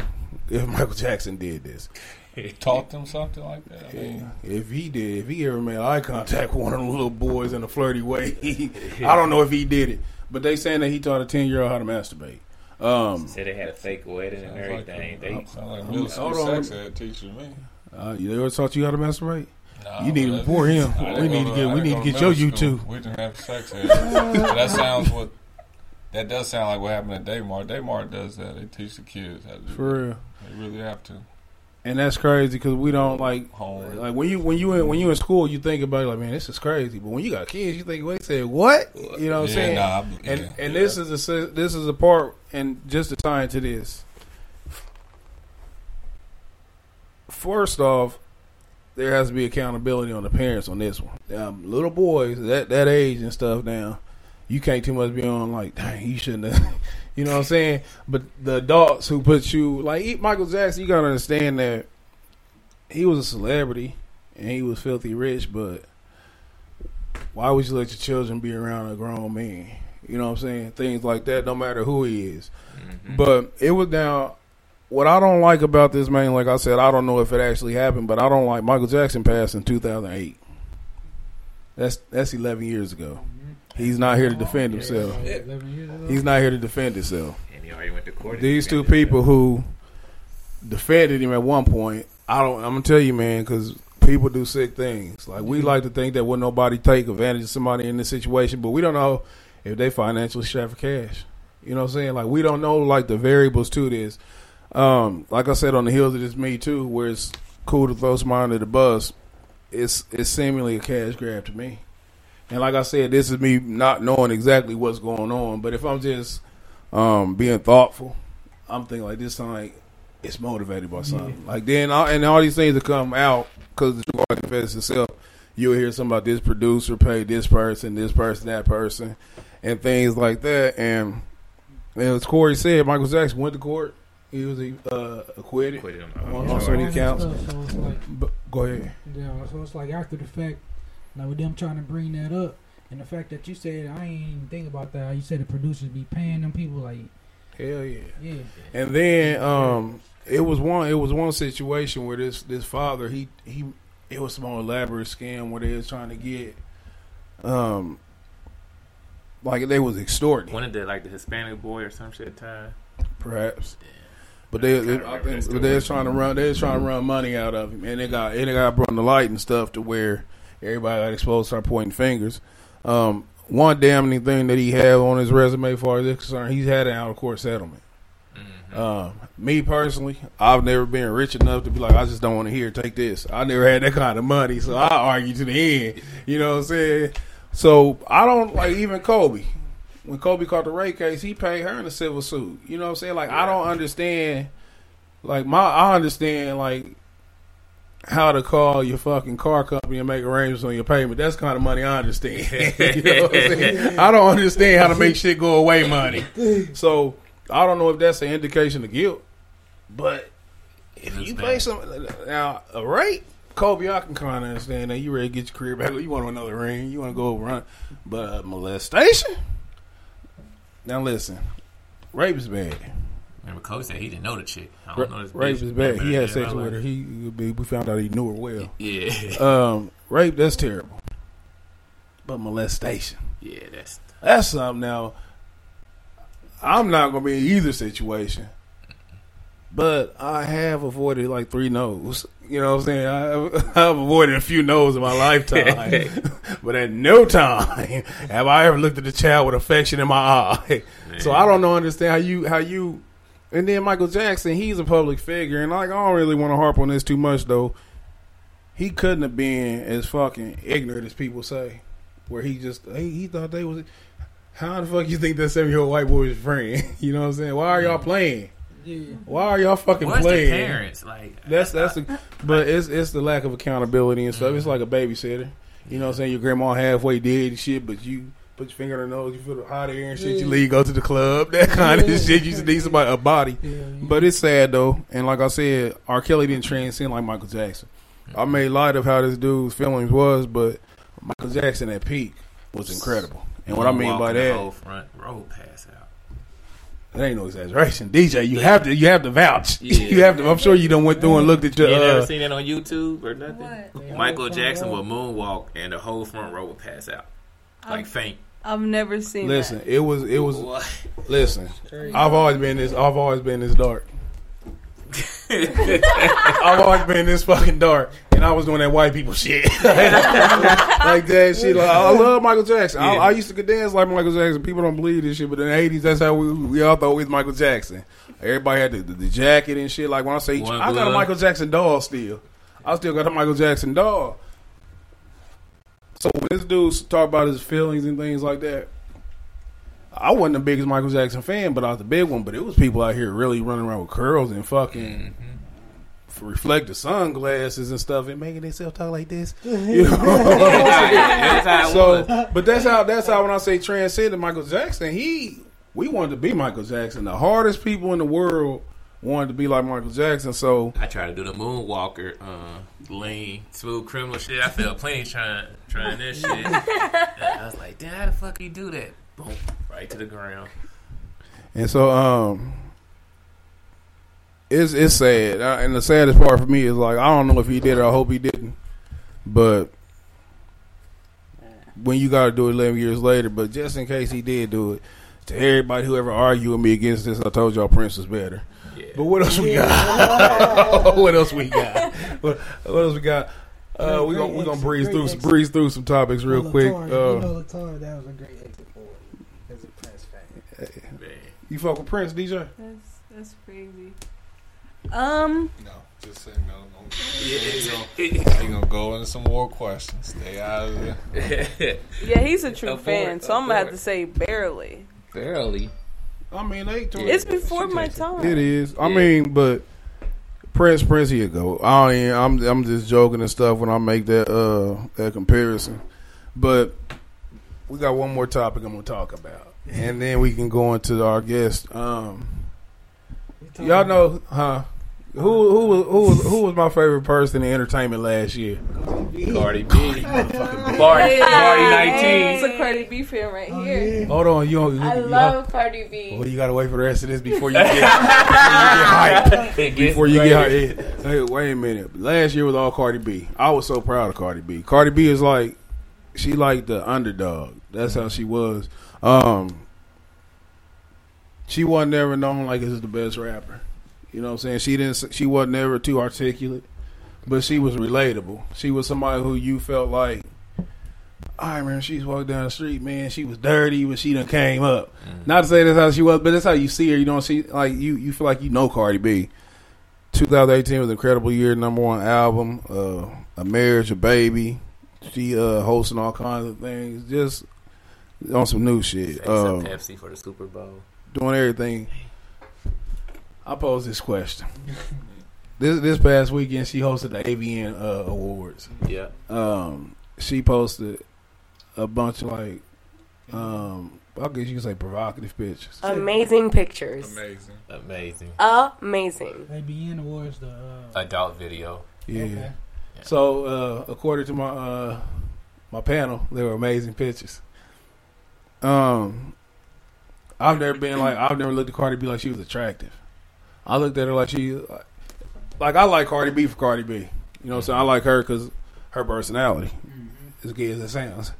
Speaker 1: if Michael Jackson did this.
Speaker 2: He taught them something like that. I mean,
Speaker 1: If he did, if he ever made eye contact with one of them little boys in a flirty way, I don't know if he did it. But they saying that he taught a ten year old how to masturbate. Um,
Speaker 4: Said they had a fake wedding and
Speaker 2: sounds like,
Speaker 4: everything. They
Speaker 2: sounds like middle school
Speaker 1: Hold on.
Speaker 2: sex ed teacher to me.
Speaker 1: Uh, you ever taught you how to masturbate?
Speaker 2: Nah,
Speaker 1: You need to report him. We need to get- we need to get your. YouTube.
Speaker 2: We didn't have sex that sounds what. That does sound like what happened at Daymar. Daymar does that. They teach the kids how to do
Speaker 1: For
Speaker 2: that.
Speaker 1: real.
Speaker 2: They really have to.
Speaker 1: And that's crazy because we don't like
Speaker 2: Home.
Speaker 1: like when you when you in, when you in school you think about it like man this is crazy but when you got kids you think wait say what you know what I'm
Speaker 2: Yeah,
Speaker 1: saying
Speaker 2: nah,
Speaker 1: and
Speaker 2: yeah,
Speaker 1: and
Speaker 2: yeah.
Speaker 1: this is a this is a part and just to tie into this first off there has to be accountability on the parents on this one. Um, little boys that that age and stuff now you can't too much be on like dang you shouldn't have you know what I'm saying? But the adults who put you like Michael Jackson you gotta understand that he was a celebrity and he was filthy rich but why would you let your children be around a grown man? You know what I'm saying? Things like that no matter who he is. But it was now what I don't like about this man, like I said, I don't know if it actually happened, but I don't like Michael Jackson passed in 2008. That's that's 11 years ago. He's not here to defend himself.
Speaker 3: Eleven years ago.
Speaker 1: He's not here to defend himself.
Speaker 4: and he already went to court.
Speaker 1: These two people who defended him at one point, I don't. I'm gonna tell you, man, because people do sick things. Like we like to think that would nobody take advantage of somebody in this situation, but we don't know if they financially strapped for cash. You know what I'm saying? Like we don't know like the variables to this. Um, like I said on the heels of this Me Too, where it's cool to throw somebody under the bus, it's it's seemingly a cash grab to me. And like I said, this is me not knowing exactly what's going on. But if I'm just um, being thoughtful, I'm thinking like this sound like it's motivated by something. Like then, all, and all these things that come out because the truth confess itself. You'll hear something about this producer paid this person, this person, that person, and things like that. And, and as Corey said, Michael Jackson went to court. He was uh, acquitted.
Speaker 4: Acquitted him.
Speaker 1: On-
Speaker 4: Yeah.
Speaker 1: on certain counts.
Speaker 3: So like,
Speaker 1: But go ahead.
Speaker 3: yeah, so it's like after the fact, like with them trying to bring that up, and the fact that you said I ain't even think about that. You said the producers be paying them people like,
Speaker 1: Hell yeah.
Speaker 3: yeah,
Speaker 1: And then um, it was one it was one situation where this this father he he it was some more elaborate scam where they was trying to get um like they was extorting
Speaker 4: One of the like the Hispanic boy or some shit time.
Speaker 1: perhaps. But they, they, I think, but they was trying to run. They was trying to run money out of him, and they got and they got brought the light and stuff to where everybody got exposed, start pointing fingers. Um, one damning thing that he had on his resume, as far as this concerned, he's had an out of court settlement. Um, me personally, I've never been rich enough to be like, I just don't want to hear. Take this. I never had that kind of money, so I argue to the end. You know what I'm saying? So I don't like even Kobe. When Kobe caught the rape case, he paid her in a civil suit. You know what I'm saying? Like I don't understand. Like my, I understand. Like how to call your fucking car company and make arrangements on your payment. That's kind of money I understand. you know what I'm saying? I don't understand how to make shit go away money. So I don't know if that's an indication of guilt. But if you pay some now a rate, Kobe, I can kind of understand that you ready to get your career back. You want another ring, you want to go run, but uh, molestation. Now listen, rape is bad.
Speaker 4: Remember, Kobe said he didn't know the chick. I don't know this
Speaker 1: rape
Speaker 4: bitch.
Speaker 1: is bad. He had sex with her. He we found out he knew her well.
Speaker 4: Yeah,
Speaker 1: Um, rape that's terrible, but molestation
Speaker 4: yeah, that's
Speaker 1: that's something. Now, I'm not gonna be in either situation, but I have avoided like three no's. You know what I'm saying? I, I've avoided a few no's in my lifetime, but at no time have I ever looked at the child with affection in my eye. So I don't know understand how you how you. And then Michael Jackson, he's a public figure, and like I don't really want to harp on this too much though. He couldn't have been as fucking ignorant as people say, where he just he, he thought they was. How the fuck you think that seven year old white boy your friend? You know what I'm saying? Why are y'all mm. playing?
Speaker 3: Yeah.
Speaker 1: Why are y'all fucking
Speaker 4: What's the
Speaker 1: playing?
Speaker 4: parents like?
Speaker 1: That's that's the, but it's it's the lack of accountability and stuff. It's mm-hmm. like a babysitter. You know what I'm saying? Your grandma halfway dead and shit, but you put your finger on her nose, you feel the hot air and shit. You leave, go to the club, that kind of shit. You just need somebody a body.
Speaker 3: Yeah, yeah.
Speaker 1: But it's sad though, and like I said, R. Kelly didn't transcend like Michael Jackson. I made mm-hmm. light of how this dude's feelings was, but Michael Jackson at peak was incredible. And what I mean by
Speaker 4: Walking the
Speaker 1: that,
Speaker 4: whole front row pass out.
Speaker 1: That ain't no exaggeration. DJ, you have to you have to vouch.
Speaker 4: Yeah.
Speaker 1: you have to. I'm sure you done went through and looked at
Speaker 4: You
Speaker 1: your.
Speaker 4: ain't never
Speaker 1: Uh,
Speaker 4: seen that on YouTube or nothing?
Speaker 6: What?
Speaker 4: Michael Jackson would moonwalk and the whole front row would pass out. Like
Speaker 6: I'm-
Speaker 4: faint.
Speaker 6: I've never seen
Speaker 1: listen,
Speaker 6: that.
Speaker 1: it was it was.
Speaker 4: What?
Speaker 1: Listen, I've always been this. I've always been this dark. I've always been this fucking dark, and I was doing that white people shit, like that shit. Like, I love Michael Jackson. I, I used to dance like Michael Jackson. People don't believe this shit, but in the eighties, that's how we we all thought we was Michael Jackson. Everybody had the, the, the jacket and shit. Like when I say,
Speaker 4: One
Speaker 1: I got a
Speaker 4: glove.
Speaker 1: Michael Jackson doll still. I still got a Michael Jackson doll. So when this dude talk about his feelings and things like that, I wasn't the biggest Michael Jackson fan, but I was the big one. But it was people out here really running around with curls and fucking mm-hmm. Reflective sunglasses and stuff and making themselves talk like this. You know?
Speaker 4: That's how it
Speaker 1: so, but that's how that's how when I say transcended Michael Jackson, he we wanted to be Michael Jackson. The hardest people in the world wanted to be like Michael Jackson. So
Speaker 4: I tried to do the moonwalker, uh, lean, smooth criminal shit. I felt plenty trying trying this shit. And I was like, damn, how the fuck you do that? Boom, right to the ground.
Speaker 1: And so, um, it's it's sad, Uh, and the saddest part for me is like I don't know if he did it. I hope he didn't, but when you got to do it eleven years later, but just in case he did do it, to everybody who ever argued with me against this, I told y'all Prince was better.
Speaker 4: Yeah.
Speaker 1: But what else we got? what else we got? What, what else we got? Uh, we gonna we gonna breeze through some, breeze through some topics real quick.
Speaker 3: Latar, you
Speaker 1: Uh,
Speaker 3: know Latar, that was a great exit for him as a Prince fan.
Speaker 4: Man.
Speaker 1: you fuck with Prince, DJ?
Speaker 6: That's that's crazy. Um,
Speaker 2: No, just say no. no. You gonna go into some more questions? Stay out of it.
Speaker 6: yeah, he's a true
Speaker 4: Abort,
Speaker 6: fan, so I'm gonna have to say barely.
Speaker 4: Barely.
Speaker 1: I mean, they.
Speaker 6: It's before my time.
Speaker 1: It is. I
Speaker 4: Yeah.
Speaker 1: mean, but Prince, Prince, here go. I don't even, I'm, I'm just joking and stuff when I make that, uh, that comparison. But we got one more topic I'm gonna talk about, and then we can go into our guest. Um, y'all know, huh? Who who was who was who was my favorite person in entertainment last year?
Speaker 4: Cardi B. Cardi, Barty, Barty 19.
Speaker 6: It's a Cardi B fan right
Speaker 3: Oh,
Speaker 6: here.
Speaker 3: yeah.
Speaker 1: Hold on, you don't.
Speaker 5: I
Speaker 1: you,
Speaker 5: love Cardi B.
Speaker 1: Well, you gotta wait for the rest of this before you get, before you get hyped.
Speaker 4: It
Speaker 1: before you get
Speaker 4: crazy.
Speaker 1: out. Hey, wait a minute. Last year was all Cardi B. I was so proud of Cardi B. Cardi B is like she like the underdog. That's how she was. Um she wasn't never known like as the best rapper. You know what I'm saying? She didn't she wasn't ever too articulate, but she was relatable. She was somebody who you felt like I remember she was walking down the street, man. She was dirty, but she done came up. Not to say that's how she was, but that's how you see her. You don't see like you. You feel like you know Cardi B. 2018 was an incredible year. Number one album, uh, a marriage, a baby. She uh, hosting all kinds of things, just on some new shit. Um,
Speaker 4: Pepsi for the Super Bowl.
Speaker 1: doing everything. I pose this question: this this past weekend she hosted the AVN uh, awards.
Speaker 4: Yeah.
Speaker 1: Um, she posted a bunch of like, um, I guess you could say provocative pictures.
Speaker 5: Amazing pictures.
Speaker 2: Amazing.
Speaker 4: Amazing.
Speaker 5: Amazing.
Speaker 3: AVN awards the. Uh,
Speaker 4: Adult video.
Speaker 1: Yeah.
Speaker 3: Okay.
Speaker 1: So uh, according to my uh, my panel, they were amazing pictures. Um, I've never been like I've never looked at Cardi B like she was attractive. I looked at her like she like I like Cardi B for Cardi B. You know what I'm saying? I like her because her personality, as gay as it sounds.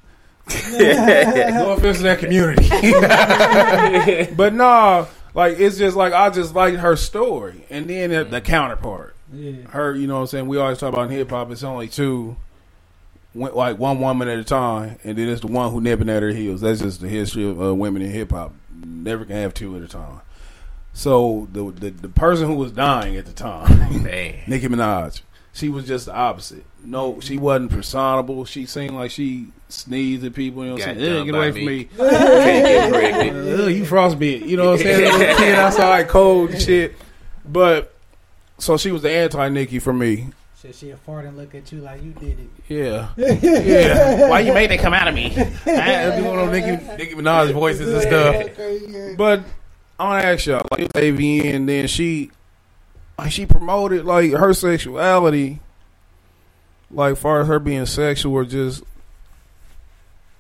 Speaker 1: no offense to that community, but nah, like it's just like I just like her story, and then the, the counterpart
Speaker 3: Yeah.
Speaker 1: her, you know what I'm saying? We always talk about in hip hop, it's only two, one- like one woman at a time, and then it's the one who nipping at her heels. That's just the history of uh, women in hip hop. Never can have two at a time. So the, the the person who was dying at the time,
Speaker 4: Man.
Speaker 1: Nicki Minaj, she was just the opposite. No, she wasn't personable. She seemed like she sneezed at people. You know what I'm saying? Get
Speaker 4: by
Speaker 1: away from
Speaker 4: me.
Speaker 1: me.
Speaker 4: Can't get pregnant.
Speaker 1: Ugh, you frostbit. You know what I'm saying? Little kid outside cold and shit. But so she was the anti Nicki for me.
Speaker 3: Shit, she a fart and look at you like you did it.
Speaker 1: Yeah, yeah. Why you made that come out of me? I do one of Nicki, Nicki Minaj voices and stuff. But I want to ask y'all, like it's AVN, and then she, like she promoted like her sexuality, like far as her being sexual or just,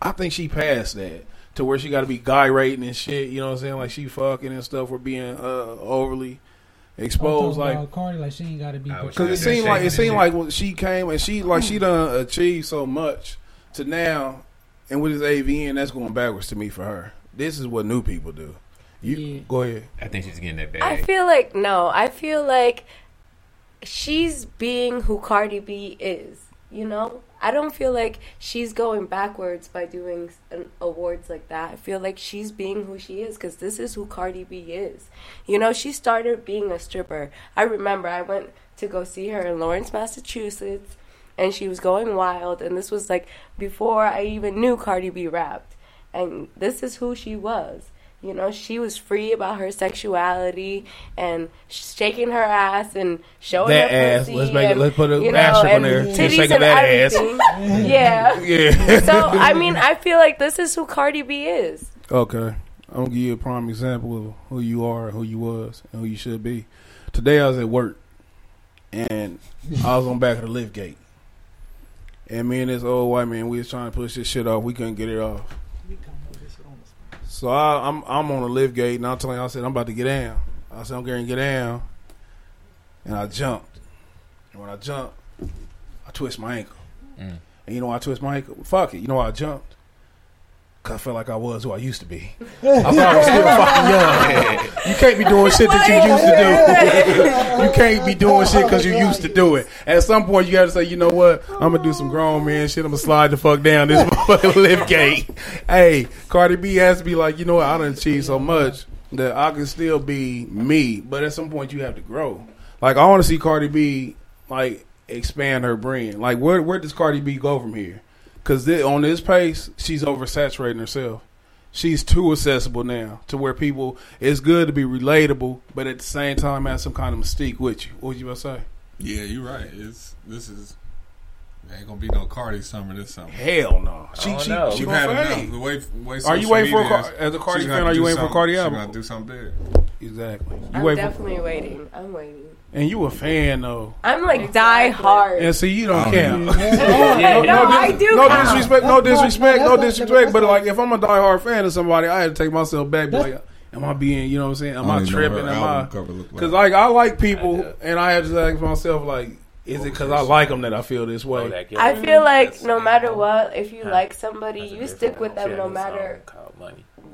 Speaker 1: I think she passed that to where she got to be guy rating and shit. You know what I'm saying? Like she fucking and stuff for being uh, overly exposed. Like
Speaker 3: about Cardi, like she ain't got to be.
Speaker 4: I was
Speaker 1: because it seemed like it seemed like when she came and she like she done achieved so much to now, and with this AVN, that's going backwards to me for her. This is what new people do. You
Speaker 3: Yeah.
Speaker 1: go ahead.
Speaker 4: I think she's getting that
Speaker 5: I feel like no. I feel like she's being who Cardi B is. You know, I don't feel like she's going backwards by doing an awards like that. I feel like she's being who she is because this is who Cardi B is. You know, she started being a stripper. I remember I went to go see her in Lawrence, Massachusetts, and she was going wild. And this was like before I even knew Cardi B rapped. And this is who she was. You know, she was free about her sexuality and shaking her ass and showing
Speaker 1: That
Speaker 5: her
Speaker 1: ass.
Speaker 5: pussy
Speaker 1: Let's make it-
Speaker 5: and,
Speaker 1: let's put a
Speaker 5: you know,
Speaker 1: asterisk on there. She's
Speaker 5: Titties
Speaker 1: shaking
Speaker 5: and
Speaker 1: that ass.
Speaker 5: yeah.
Speaker 1: Yeah.
Speaker 5: So I mean, I feel like this is who Cardi B is.
Speaker 1: okay. I'm gonna give you a prime example of who you are, who you was, and who you should be. Today I was at work, and I was on back of the lift gate, and me and this old white man, we was trying to push this shit off. We couldn't get it off. So I, I'm I'm on the lift gate, and I'm telling you, I said I'm about to get down. I said I'm going to get down, and I jumped. And when I jumped, I twist my ankle.
Speaker 4: Mm.
Speaker 1: And you know why I twist my ankle? Fuck it. You know why I jumped? Cause I felt like I was who I used to be. I thought I was still fucking young. You can't be doing shit that you used to do. you can't be doing shit because you used to do it. At some point, you got to say, you know what? I'm gonna do some grown man shit. I'm gonna slide the fuck down this motherfucking lift gate. Hey, Cardi B has to be like, you know what? I done achieved so much that I can still be me. But at some point, you have to grow. Like I want to see Cardi B like expand her brand. Like where where does Cardi B go from here? Because on this pace, she's oversaturating herself. She's too accessible now to where people. It's good to be relatable, but at the same time, have some kind of mystique with you. What was you about to say?
Speaker 2: Yeah, you're right. It's this is ain't gonna be no Cardi summer this summer.
Speaker 1: Hell no. She
Speaker 4: don't
Speaker 1: she,
Speaker 4: know.
Speaker 1: she
Speaker 2: You've had enough.
Speaker 1: fade.
Speaker 2: The way, way
Speaker 1: Are you waiting for a
Speaker 2: media
Speaker 1: Car- as a Cardi fan? Are you waiting for a
Speaker 2: something-
Speaker 1: Cardi
Speaker 2: She's gonna do something big.
Speaker 1: Exactly. You
Speaker 5: I'm
Speaker 1: wait for,
Speaker 5: definitely waiting. I'm waiting.
Speaker 1: And you a fan though.
Speaker 5: I'm like die hard.
Speaker 1: And see, you don't
Speaker 2: Oh,
Speaker 1: count.
Speaker 5: no,
Speaker 1: no,
Speaker 5: I do.
Speaker 1: No
Speaker 5: count.
Speaker 1: disrespect, no disrespect, no disrespect. But like, if I'm a die hard fan of somebody, I had to take myself back. Be like, am I being, you know what I'm saying? Am I
Speaker 2: don't
Speaker 1: tripping? Am I?
Speaker 2: cover like.
Speaker 1: Because like I like people, and I have to ask myself like, is it because I like them that I feel this way?
Speaker 5: I feel like no matter what, if you like somebody, you stick with them no
Speaker 4: has a song
Speaker 5: matter.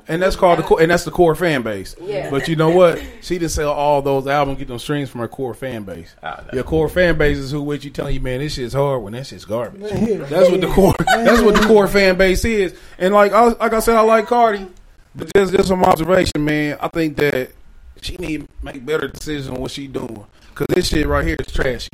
Speaker 4: Called Money.
Speaker 1: And that's called the core, and that's the core fan base.
Speaker 5: Yeah.
Speaker 1: But you know what? She didn't sell all those albums, get them streams from her core fan base.
Speaker 4: Ah, I.
Speaker 1: Your core fan base is who with you telling you, man, this shit's hard when that shit's garbage. That's what the core. That's what the core fan base is. And like, I, like I said, I like Cardi, but just just some observation, man. I think that she need to make better decisions on what she doing because this shit right here is trashy.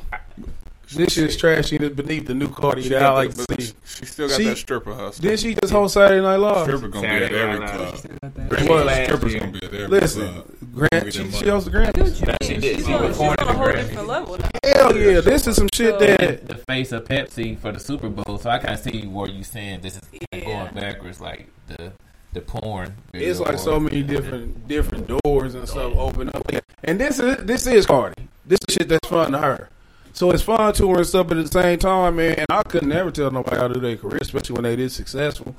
Speaker 1: This shit is trashy and it's beneath the new Cardi
Speaker 2: She
Speaker 1: that I like to see.
Speaker 2: She still got
Speaker 1: She-
Speaker 2: that stripper hustle.
Speaker 1: Then she just whole Saturday Night Live.
Speaker 2: stripper gonna be at every club.
Speaker 1: What?
Speaker 2: Strippers
Speaker 4: year.
Speaker 2: gonna be at every
Speaker 1: Listen,
Speaker 2: club.
Speaker 1: Grant, she, she hosts the Grammys.
Speaker 4: That she did.
Speaker 6: She's
Speaker 4: She
Speaker 6: on,
Speaker 4: recorded
Speaker 6: on a
Speaker 4: the
Speaker 6: whole
Speaker 4: Grammys.
Speaker 6: different level now.
Speaker 1: Hell yeah, this is some shit that
Speaker 4: the face of Pepsi for the Super Bowl. So I kind of see where you saying this is
Speaker 6: Yeah.
Speaker 4: going backwards, like the the porn.
Speaker 1: it's
Speaker 4: video
Speaker 1: like so many different different doors and stuff open up. And this is this is Cardi. This is shit that's fun to her. So it's fun to her and stuff, but at the same time, man, and I could never tell nobody how to do their career, especially when they did successful.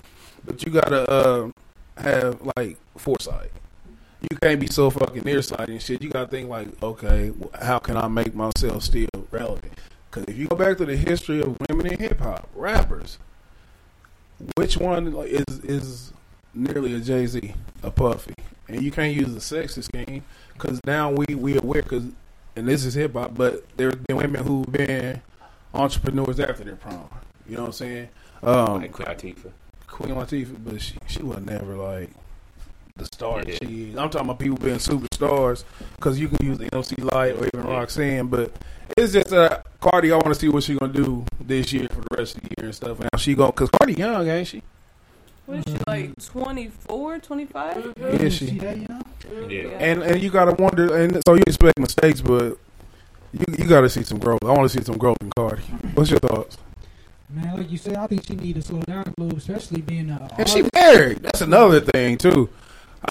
Speaker 1: But you gotta uh, have like foresight. You can't be so fucking nearsighted and shit. You gotta think like, okay, how can I make myself still relevant? Because if you go back to the history of women in hip hop, rappers, which one is is nearly a Jay Z, a Puffy, and you can't use the sexist game because now we we aware because and this is hip hop, but there's been women who've been entrepreneurs after their prom. You know what I'm saying? Um,
Speaker 4: like Queen Latifah.
Speaker 1: Queen Latifah, but she she was never like the star
Speaker 4: Yeah.
Speaker 1: she is. I'm talking about people being superstars because you can use the MC Lyte or even Roxanne, but it's just uh, Cardi. I want to see what she's gonna do this year for the rest of the year and stuff. Now she go because Cardi young, ain't she?
Speaker 6: What is she, like 24, 25?
Speaker 1: Is she?
Speaker 3: See that.
Speaker 4: Yeah.
Speaker 1: And and you gotta wonder, and so you expect mistakes, but you you gotta see some growth. I want to see some growth in Cardi. What's your thoughts?
Speaker 3: Man, like you said, I think she need to slow down a little, especially being a.
Speaker 1: And she married. That's another thing too.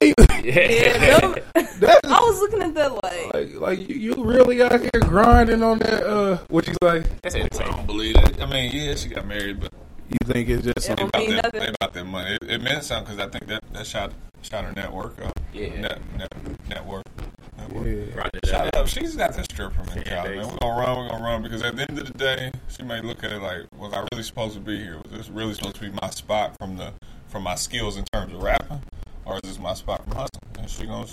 Speaker 1: You-
Speaker 6: Yeah, them-
Speaker 1: that
Speaker 6: I was looking at that like,
Speaker 1: like like you, you really out here grinding on that. Uh, what you say?
Speaker 4: That's
Speaker 2: I don't believe that. I mean, yeah, she got married, but
Speaker 1: You think it's just
Speaker 6: Yeah.
Speaker 1: some,
Speaker 2: they
Speaker 6: mean
Speaker 2: about, that, about that money. It, it meant something because I think that, that shot shot her network up.
Speaker 4: Yeah.
Speaker 2: Net, net, network. network.
Speaker 1: yeah.
Speaker 4: Run it
Speaker 2: Shut
Speaker 4: up.
Speaker 2: up. She's got that stripper mentality.
Speaker 4: Yeah,
Speaker 2: man. We're gonna run, we're gonna run because at the end of the day, she may look at it like, was I really supposed to be here? Was this really supposed to be my spot from the from my skills in terms of rapping, or is this my spot from hustling? And she goes,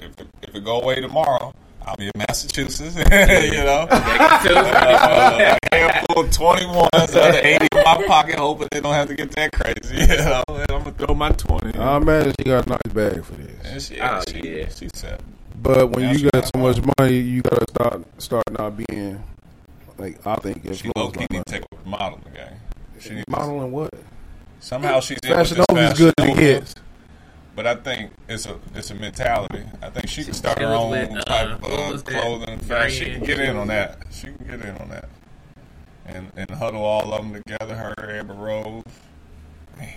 Speaker 2: if it, if it go away tomorrow, I'll be in Massachusetts. you know, uh, a handful of twenty ones, other eighty in my pocket, hoping they don't have to get that crazy. You know, and I'm gonna throw my twenty.
Speaker 1: I imagine she got a nice bag for this.
Speaker 2: and she,
Speaker 4: Oh,
Speaker 2: she,
Speaker 4: yeah.
Speaker 2: she said.
Speaker 1: But when
Speaker 2: Yeah,
Speaker 1: you got
Speaker 2: got
Speaker 1: so much money, you gotta start start not being like I think
Speaker 2: She
Speaker 1: influenced
Speaker 2: low
Speaker 1: by
Speaker 2: key need
Speaker 1: money.
Speaker 2: to take up modeling game. She needs
Speaker 1: Modeling what?
Speaker 2: somehow she's in with
Speaker 1: Fashion
Speaker 2: this
Speaker 1: good as it
Speaker 2: Nova,
Speaker 1: gets.
Speaker 2: But I think it's a it's a mentality. I think she can start her own
Speaker 4: with,
Speaker 2: type of uh,
Speaker 4: was that?
Speaker 2: clothing. Fashion. She can get in on that. She can get in on that. And and huddle all of them together. Her, Amber Rose. Man.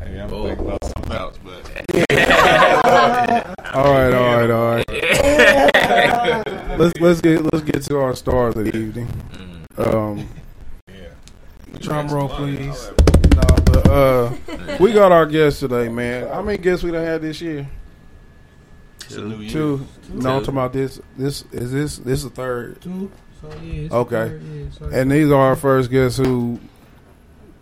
Speaker 2: Hey, I'm
Speaker 4: Oh.
Speaker 2: thinking about something else, but
Speaker 1: All right, all right, all right. let's let's get let's get to our stars of the evening. Um,
Speaker 2: yeah.
Speaker 1: Drum roll, please. Nah, but uh, we got our guests today, man. How many guests we done had this year?
Speaker 2: It's a new year.
Speaker 1: Two. No, I'm talking about this. This is this. This is the third.
Speaker 3: Two. So yeah.
Speaker 1: Okay.
Speaker 3: third, yeah, so
Speaker 1: And these are our first guests who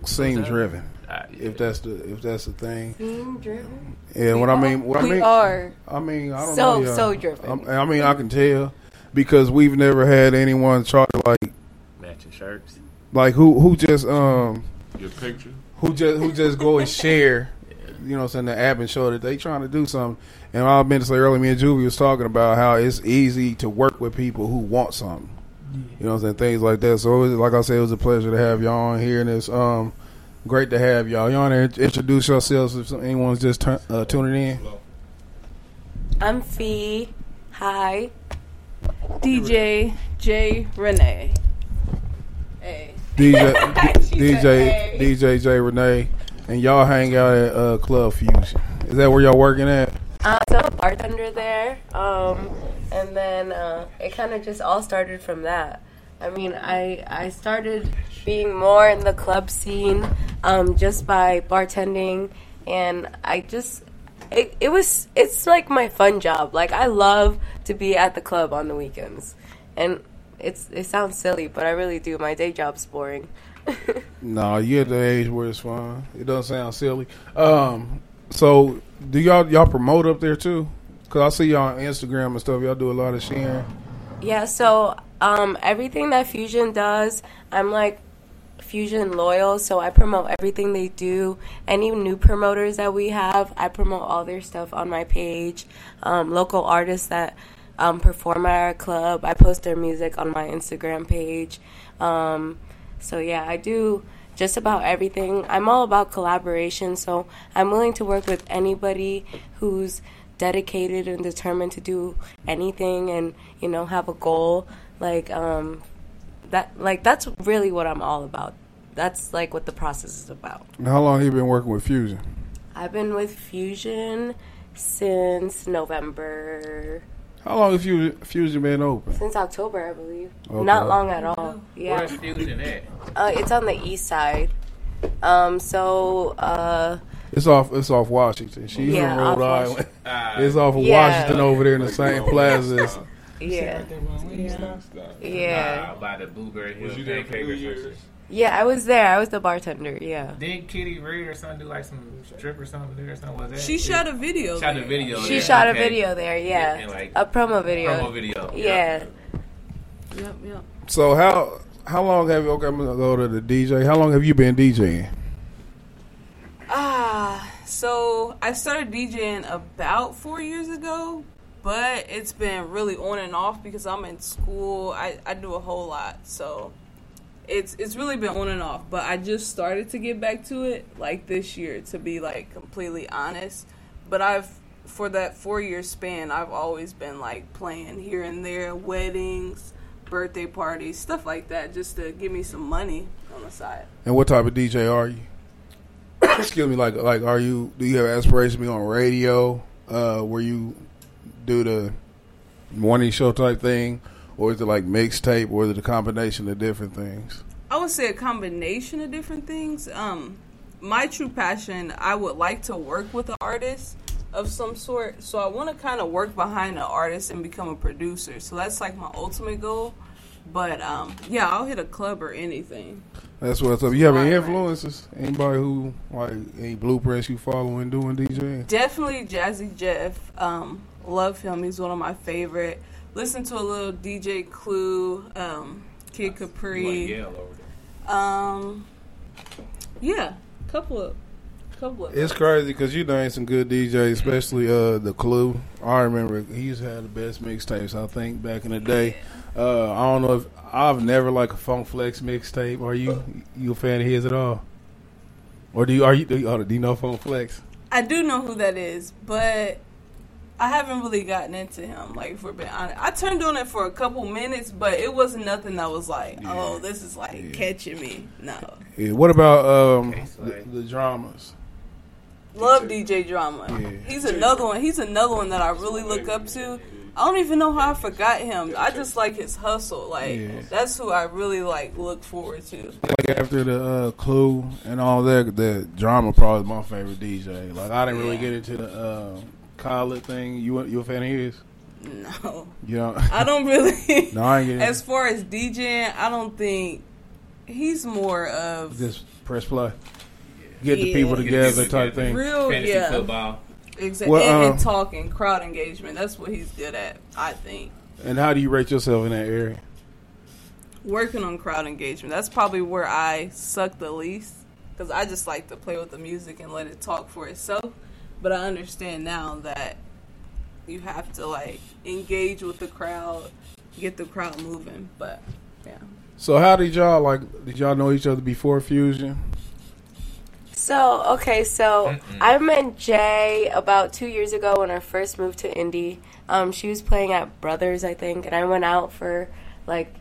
Speaker 1: seem driven.
Speaker 4: Ah, yeah.
Speaker 1: If that's the if that's the thing.
Speaker 5: Being driven.
Speaker 1: Yeah, what I mean, what I
Speaker 6: we
Speaker 1: mean,
Speaker 6: are.
Speaker 1: I mean, I don't
Speaker 5: So,
Speaker 1: know. y'all.
Speaker 5: so driven.
Speaker 1: I'm- I mean, I can tell because we've never had anyone try to like,
Speaker 4: matching shirts.
Speaker 1: Like who who just um
Speaker 2: Your picture.
Speaker 1: who just who just go and share, you know, what I'm saying the app and show that they trying to do something. And I've been to say earlier, me and Juvie was talking about how it's easy to work with people who want something. You know, what I'm saying things like that. So, it was, like I said, it was a pleasure to have y'all on here, and it's um great to have y'all. Y'all want to introduce yourselves if anyone's just turn, uh, tuning in.
Speaker 5: I'm Fee. Hi.
Speaker 6: DJ J Renee.
Speaker 1: DJ DJ. DJ J Renee, and y'all hang out at uh, Club Fusion. Is that where y'all working at?
Speaker 5: Uh, so I'm a bartender there, um, and then uh, it kind of just all started from that. I mean, I I started being more in the club scene um, just by bartending, and I just it, it was it's like my fun job. Like I love to be at the club on the weekends, and it's it sounds silly, but I really do. My day job's boring.
Speaker 1: No, you're at the age where it's fun. It doesn't sound silly. Um, so do y'all y'all promote up there too? Cause I see y'all on Instagram and stuff. Y'all do a lot of sharing.
Speaker 5: Yeah, so um, everything that Fusion does, I'm like Fusion loyal, so I promote everything they do. Any new promoters that we have, I promote all their stuff on my page. Um, local artists that um, perform at our club, I post their music on my Instagram page. Um, so yeah, I do just about everything. I'm all about collaboration, so I'm willing to work with anybody who's dedicated and determined to do anything and you know have a goal like um that like that's really what I'm all about. That's like what the process is about.
Speaker 1: How long have you been working with Fusion?
Speaker 5: I've been with Fusion since November,
Speaker 1: How long has Fusion, Fusion been open?
Speaker 5: since October, I believe.
Speaker 1: Okay.
Speaker 5: Not long at all. Yeah.
Speaker 4: Where's Fusion at?
Speaker 5: Uh, it's on the east side. Um, so uh,
Speaker 1: It's off. It's off Washington. She's
Speaker 5: Yeah,
Speaker 1: from Rhode
Speaker 5: off
Speaker 1: Island.
Speaker 4: Uh,
Speaker 1: It's off of
Speaker 5: Yeah.
Speaker 1: Washington over there in the same plaza.
Speaker 5: yeah,
Speaker 3: Yeah.
Speaker 5: yeah,
Speaker 4: uh, by the Blueberry Hill
Speaker 2: Was you there for
Speaker 4: Pancake
Speaker 2: New
Speaker 4: or some
Speaker 2: Year's?
Speaker 4: shit.
Speaker 5: yeah. I was there. I was the bartender. Yeah.
Speaker 4: Did Kitty Reed or something do like some strip or something there or something? Was that?
Speaker 6: She shot a video.
Speaker 4: shot a video.
Speaker 5: She
Speaker 4: there,
Speaker 5: shot
Speaker 4: okay.
Speaker 5: a video there. Yeah,
Speaker 4: And, like,
Speaker 5: a promo video.
Speaker 4: promo video.
Speaker 5: Yeah.
Speaker 6: Yep, yep.
Speaker 1: So how how long have you? Okay, I'm gonna go to the DJ. How long have you been DJing?
Speaker 6: Ah, so I started DJing about four years ago, but it's been really on and off because I'm in school. I, I do a whole lot, so it's it's really been on and off. But I just started to get back to it like this year, to be like completely honest. But I've for that four year span, I've always been like playing here and there, weddings, birthday parties, stuff like that, just to give me some money on the side.
Speaker 1: And what type of DJ are you? Excuse me. Like like are you? Do you have aspirations to be on radio? Uh, where you do the morning show type thing, or is it like mixtape, or is it a combination of different things?
Speaker 6: I would say a combination of different things. Um, my true passion, I would like to work with an artist of some sort. So I want to kind of work behind an artist and become a producer. So that's like my ultimate goal. But um, yeah, I'll hit a club or anything.
Speaker 1: That's what's up. You have any influences? Anybody who like any blueprints you follow in doing DJing?
Speaker 6: Definitely Jazzy Jeff. Um, love him. He's one of my favorite. Listen to a little DJ Clue, um, Kid
Speaker 4: You went
Speaker 6: Capri.
Speaker 4: Yale over there.
Speaker 6: Um, yeah, couple of, couple of.
Speaker 1: It's crazy because you know ain't some good DJs, especially uh the Clue. I remember he used to have the best mixtapes. I think back in the day. Uh, I don't know if I've never like a Funk Flex mixtape. Are you you a fan of his at all? Or do you are you do you, oh, do you know Funk Flex?
Speaker 6: I do know who that is, but I haven't really gotten into him. Like, for being honest, I turned on it for a couple minutes, but it wasn't nothing that was like, oh, this is like
Speaker 1: Yeah.
Speaker 6: catching me. No,
Speaker 1: Yeah. What about um
Speaker 4: Okay,
Speaker 1: the, the dramas?
Speaker 6: love DJ Drama.
Speaker 1: Yeah.
Speaker 6: He's another one. He's another one that I really look up to. I don't even know how I forgot him. I just like his hustle. Like
Speaker 1: Yeah.
Speaker 6: that's who I really like look forward to.
Speaker 1: Like after the uh, Clue and all that, the drama probably my favorite DJ. Like I didn't really get into the uh, Khaled thing. You you a fan of his?
Speaker 6: No,
Speaker 1: You know?
Speaker 6: I don't really.
Speaker 1: no, I ain't getting
Speaker 6: As far as DJing, I don't think he's more of
Speaker 1: just press play. Get the people together
Speaker 4: people
Speaker 1: type
Speaker 4: together.
Speaker 1: thing.
Speaker 6: real,
Speaker 4: Fantasy
Speaker 6: yeah,
Speaker 4: football.
Speaker 6: exactly.
Speaker 1: Well,
Speaker 6: and,
Speaker 1: um,
Speaker 6: and talking, crowd engagement. That's what he's good at. I think
Speaker 1: And how do you rate yourself in that area?
Speaker 6: working on crowd engagement. That's probably where I suck the least because I just like to play with the music and let it talk for itself. But I understand now that you have to like engage with the crowd, get the crowd moving. But yeah.
Speaker 1: So how did y'all like? Did y'all know each other before Fusion?
Speaker 5: So okay, so I met Jay about two years ago when I first moved to Indy. Um, she was playing at Brothers, I think, and I went out for like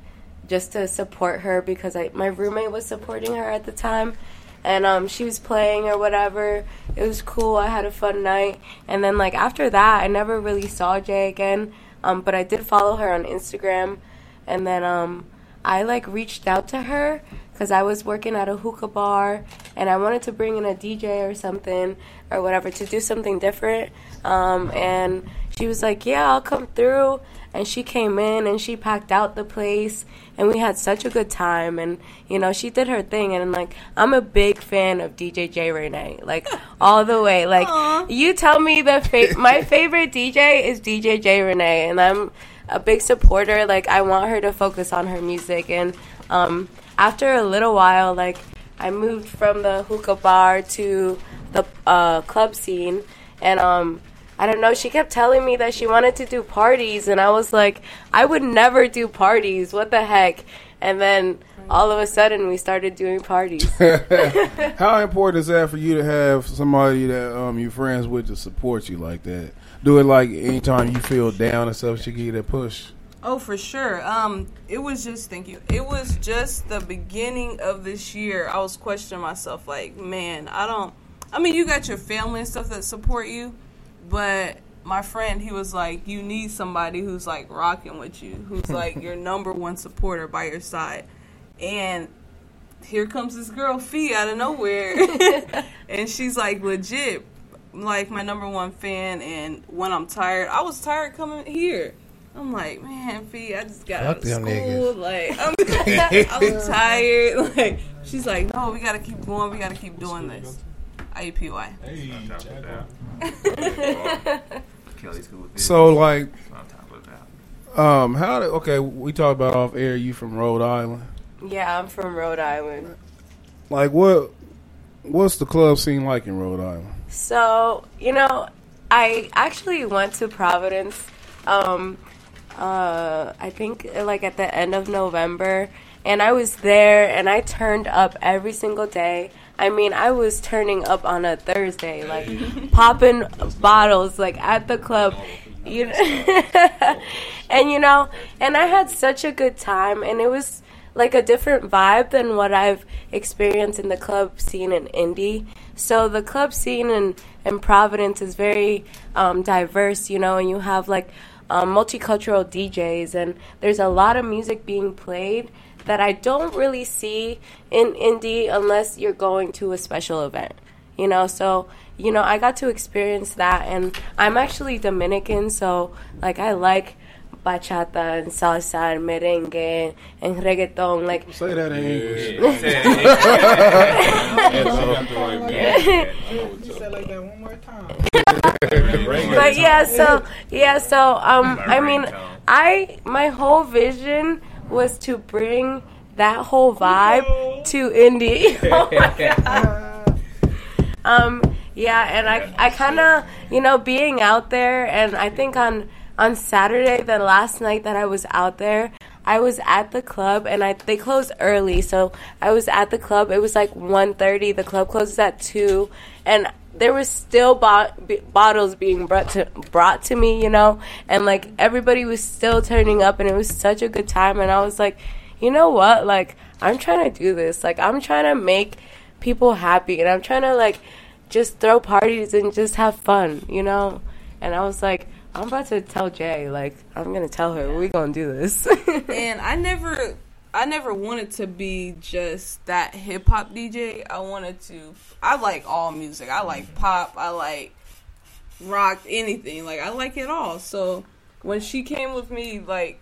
Speaker 5: just to support her because I my roommate was supporting her at the time, and um, she was playing or whatever. It was cool. I had a fun night, and then like after that, I never really saw Jay again. Um, but I did follow her on Instagram, and then um, I like reached out to her because I was working at a hookah bar and I wanted to bring in a DJ or something or whatever to do something different. Um, and she was like, "Yeah, I'll come through." And she came in and she packed out the place and we had such a good time. And you know, she did her thing. And like, I'm a big fan of DJ J Renee, like all the way. Like,
Speaker 6: Aw.
Speaker 5: you tell me the fa- my favorite DJ is DJ J Renee, and I'm a big supporter. Like I want her to focus on her music, and um, after a little while, like I moved from the hookah bar to the uh, club scene, and um, I don't know. She kept telling me that she wanted to do parties, and I was like, I would never do parties. What the heck? And then all of a sudden, we started doing parties.
Speaker 1: How important is that for you to have somebody that um you're friends with to support you like that? do it like anytime you feel down and stuff? She give you that push.
Speaker 6: Oh, for sure. Um, it was just thank you. It was just the beginning of this year. I was questioning myself, like, man, I don't. I mean, you got your family and stuff that support you, but my friend, he was like, you need somebody who's like rocking with you, who's like your number one supporter by your side, and here comes this girl Fee out of nowhere, and she's like legit, like my number one fan. And when I'm tired, I was tired coming here. I'm like, man, Fee, I just got out of school.
Speaker 1: niggas.
Speaker 6: Like, I'm, I'm tired. Like, she's like, no, we gotta keep going. We gotta keep doing this. IUPUI.
Speaker 4: Kelly
Speaker 1: So like,
Speaker 4: That's what I'm talking about.
Speaker 1: um, how did okay? We talked about off air. You from Rhode Island.
Speaker 5: Yeah, I'm from Rhode Island.
Speaker 1: Like what? What's the club scene like in Rhode Island?
Speaker 5: So, you know, I actually went to Providence. Um, uh, I think uh, like at the end of November, and I was there, and I turned up every single day. I mean, I was turning up on a Thursday, like popping bottles, like at the club. You know, and you know, and I had such a good time, and it was like a different vibe than what I've experienced in the club scene in Indy. So the club scene in, in Providence is very um, diverse, you know, and you have like um, multicultural DJs, and there's a lot of music being played that I don't really see in Indy unless you're going to a special event, you know. So you know, I got to experience that, and I'm actually Dominican, so like I like bachata and salsa and merengue and reggaeton, like
Speaker 1: Say that in English.
Speaker 3: You like that one more time.
Speaker 5: but yeah, so yeah, so um, I mean, I my whole vision was to bring that whole vibe to Indy. Oh my God. um, yeah, and I I kind of you know being out there, and I think on on Saturday, the last night that I was out there. I was at the club and I they closed early, so I was at the club. It was like 1.30. The club closes at two, and there was still bo- b- bottles being brought to brought to me, you know, and like everybody was still turning up, and it was such a good time. And I was like, you know what, like I'm trying to do this. Like I'm trying to make people happy, and I'm trying to like just throw parties and just have fun, you know. And I was like, I'm about to tell Jay, like I'm gonna tell her we gonna do this.
Speaker 6: and I never I never wanted to be just that hip hop DJ. I wanted to I like all music. I like pop, I like rock, anything. Like I like it all. So when she came with me like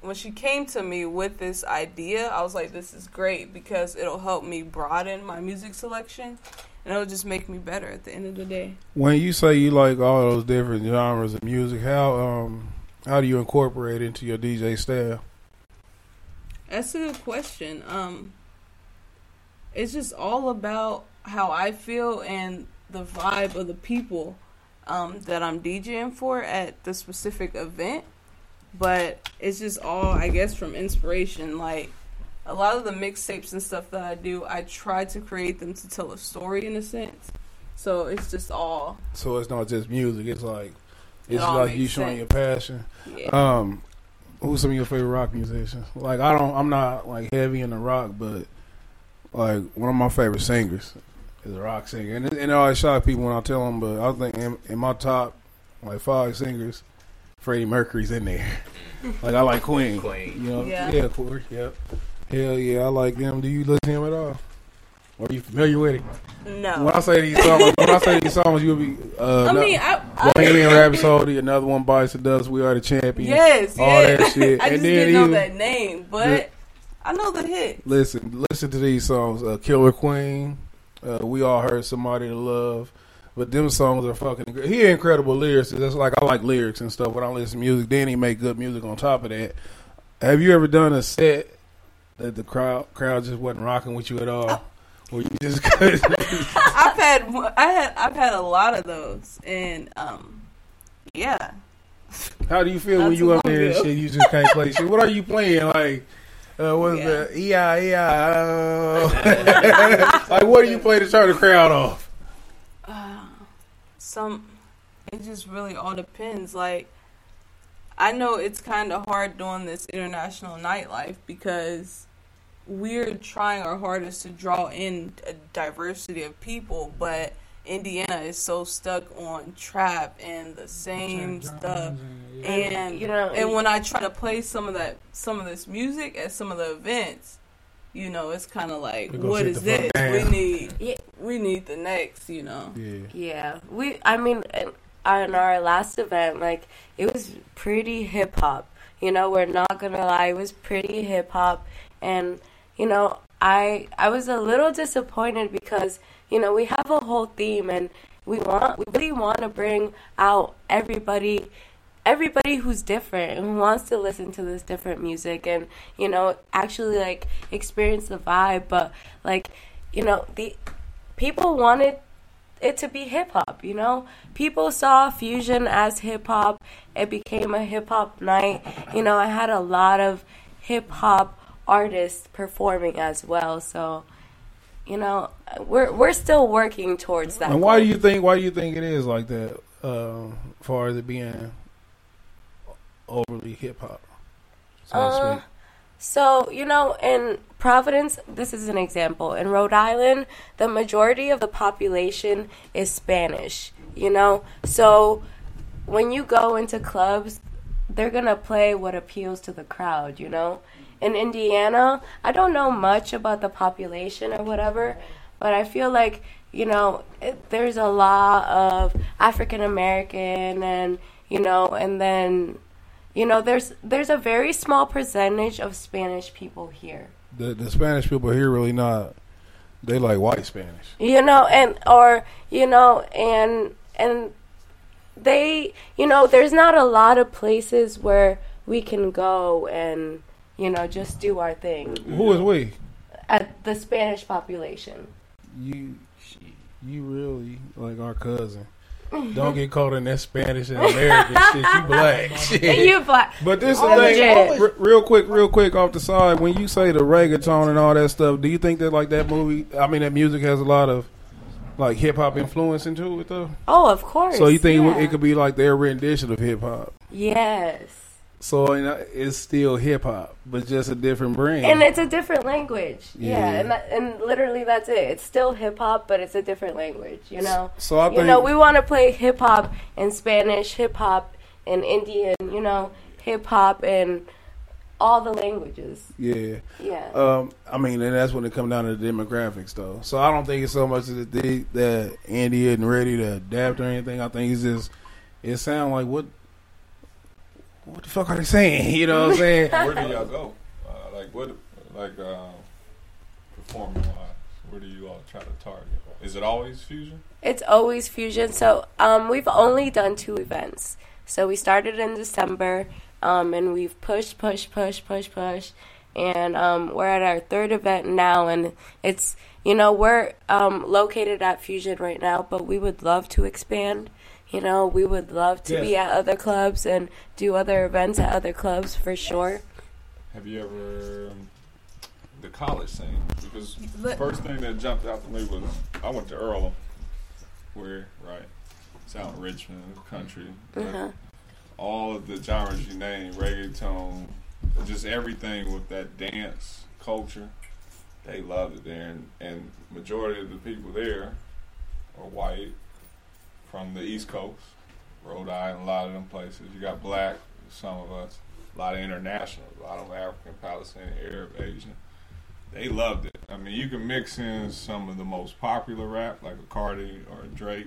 Speaker 6: when she came to me with this idea, I was like this is great because it'll help me broaden my music selection and it'll just make me better at the end of the day.
Speaker 1: When you say you like all those different genres of music, how um how do you incorporate into your DJ style?
Speaker 6: That's a good question. Um, it's just all about how I feel and the vibe of the people um, that I'm DJing for at the specific event. But it's just all, I guess, from inspiration. Like a lot of the mixtapes and stuff that I do, I try to create them to tell a story in a sense. So it's just all,
Speaker 1: So it's not just music. It's like it's like you showing
Speaker 6: sense.
Speaker 1: your passion.
Speaker 6: yeah.
Speaker 1: Um, who's some of your favorite rock musicians? Like I don't, I'm not like heavy in the rock, but like one of my favorite singers is a rock singer, and it, and it always shock people when I tell them. But I think in, in my top like five singers, Freddie Mercury's in there. like I like Queen.
Speaker 4: Queen.
Speaker 1: You know,
Speaker 6: Yeah.
Speaker 1: yeah, of course, yep. Hell yeah, I like them. Do you listen to him at all? Are you familiar with it?
Speaker 6: no.
Speaker 1: When I say these songs, when I say these songs, you'll be. Uh,
Speaker 6: I
Speaker 1: no-
Speaker 6: mean, I, I
Speaker 1: Bohemian Rhapsody, another one bites the dust. We are the champions.
Speaker 6: yes,
Speaker 1: all
Speaker 6: yes.
Speaker 1: that shit.
Speaker 6: I
Speaker 1: and
Speaker 6: just didn't know that name, but
Speaker 1: the-
Speaker 6: I know the hit.
Speaker 1: listen, listen to these songs. Uh, Killer Queen. Uh, we all heard somebody to love, but them songs are fucking. Great. He incredible lyrics. That's like I like lyrics and stuff when I listen to music. Then he make good music on top of that. Have you ever done a set that the crowd crowd just wasn't rocking with you at all? Where you just
Speaker 6: I've had I had I've had a lot of those, and um, yeah,
Speaker 1: How do you feel
Speaker 6: Not
Speaker 1: when you up there and shit? You just can't play shit. What are you playing? Like, uh, what's
Speaker 6: Yeah.
Speaker 1: the yeah yeah? like, what do you play to turn the crowd off?
Speaker 6: some it just really all depends. Like, I know it's kind of hard doing this international nightlife because we're trying our hardest to draw in a diversity of people, but Indiana is so stuck on trap and the same stuff. And
Speaker 5: you know,
Speaker 6: and when I try to play some of that, some of this music at some of the events, you know, it's kind of like,
Speaker 1: We gonna
Speaker 6: what
Speaker 1: sit
Speaker 6: is
Speaker 1: the fuck
Speaker 6: this?
Speaker 1: down.
Speaker 6: We need,
Speaker 5: Yeah.
Speaker 6: we need the next, you know.
Speaker 1: Yeah.
Speaker 5: Yeah, we. I mean, on our last event, like it was pretty hip hop. You know, we're not gonna lie, it was pretty hip hop, and you know, I I was a little disappointed because you know we have a whole theme and we want we really want to bring out everybody everybody who's different and who wants to listen to this different music and you know actually like experience the vibe but like you know the people wanted it to be hip hop, you know? People saw fusion as hip hop. It became a hip hop night. You know, I had a lot of hip hop artists performing as well. So, you know, we're we're still working towards that.
Speaker 1: And why do you think? Why do you think it is like that? Uh, far as it being overly hip hop, so
Speaker 5: Uh. So, you know, in Providence, this is an example. In Rhode Island, the majority of the population is Spanish, you know? So, when you go into clubs, they're to play what appeals to the crowd, you know? In Indiana, I don't know much about the population or whatever, but I feel like, you know, it, there's a lot of African American and, you know, and then you know, there's there's a very small percentage of Spanish people here.
Speaker 1: The the Spanish people here really not. They like white Spanish.
Speaker 5: You know, and or you know, and and they, you know, there's not a lot of places where we can go and you know just do our thing
Speaker 1: Who is we?
Speaker 5: at the Spanish population.
Speaker 1: You, you really like our cousin. Don't get caught in that Spanish and American shit. You black. Shit.
Speaker 5: you black.
Speaker 1: But this is the thing, r- real quick, real quick off the side. When you say the reggaeton and all that stuff, do you think that like that movie? I mean, that music has a lot of like hip hop influence into it, though.
Speaker 5: Oh, of course.
Speaker 1: So you think
Speaker 5: yeah.
Speaker 1: it could be like their rendition of hip hop?
Speaker 5: Yes.
Speaker 1: So you know, it's still hip hop, but just a different brand.
Speaker 5: And it's a different language. Yeah,
Speaker 1: Yeah.
Speaker 5: and that, and literally that's it. It's still hip hop, but it's a different language. You know.
Speaker 1: so I think
Speaker 5: you know, we want to play hip hop in Spanish, hip hop in Indian. You know, hip hop in all the languages.
Speaker 1: yeah.
Speaker 5: Yeah.
Speaker 1: Um, I mean, and that's when it comes down to the demographics, though. So I don't think it's so much that they, that Andy isn't ready to adapt or anything. I think it's just it sounds like what what the fuck are they saying? You know what I'm saying?
Speaker 2: Where do y'all go? Uh, like what? Like um, performing wise, where do you all try to target? Is it always fusion?
Speaker 5: It's always fusion. So um, we've only done two events. So we started in December, um, and we've pushed, pushed, pushed, pushed, pushed, and um, we're at our third event now. And it's you know we're um, located at Fusion right now, but we would love to expand. You know, we would love to be at other clubs and do other events at other clubs for sure.
Speaker 2: Have you ever um, the college scene? Because the first thing that jumped out to me was I went to Earlham, where right, South Richmond, country.
Speaker 5: Uh-huh.
Speaker 2: All of the genres you name, reggaeton, just everything with that dance culture, they loved it there, and, and majority of the people there are white from the East Coast, Rhode Island, a lot of them places. You got black, some of us, a lot of international, a lot of African, Palestinian, Arab, Asian. They loved it. I mean, you can mix in some of the most popular rap, like a Cardi or a Drake,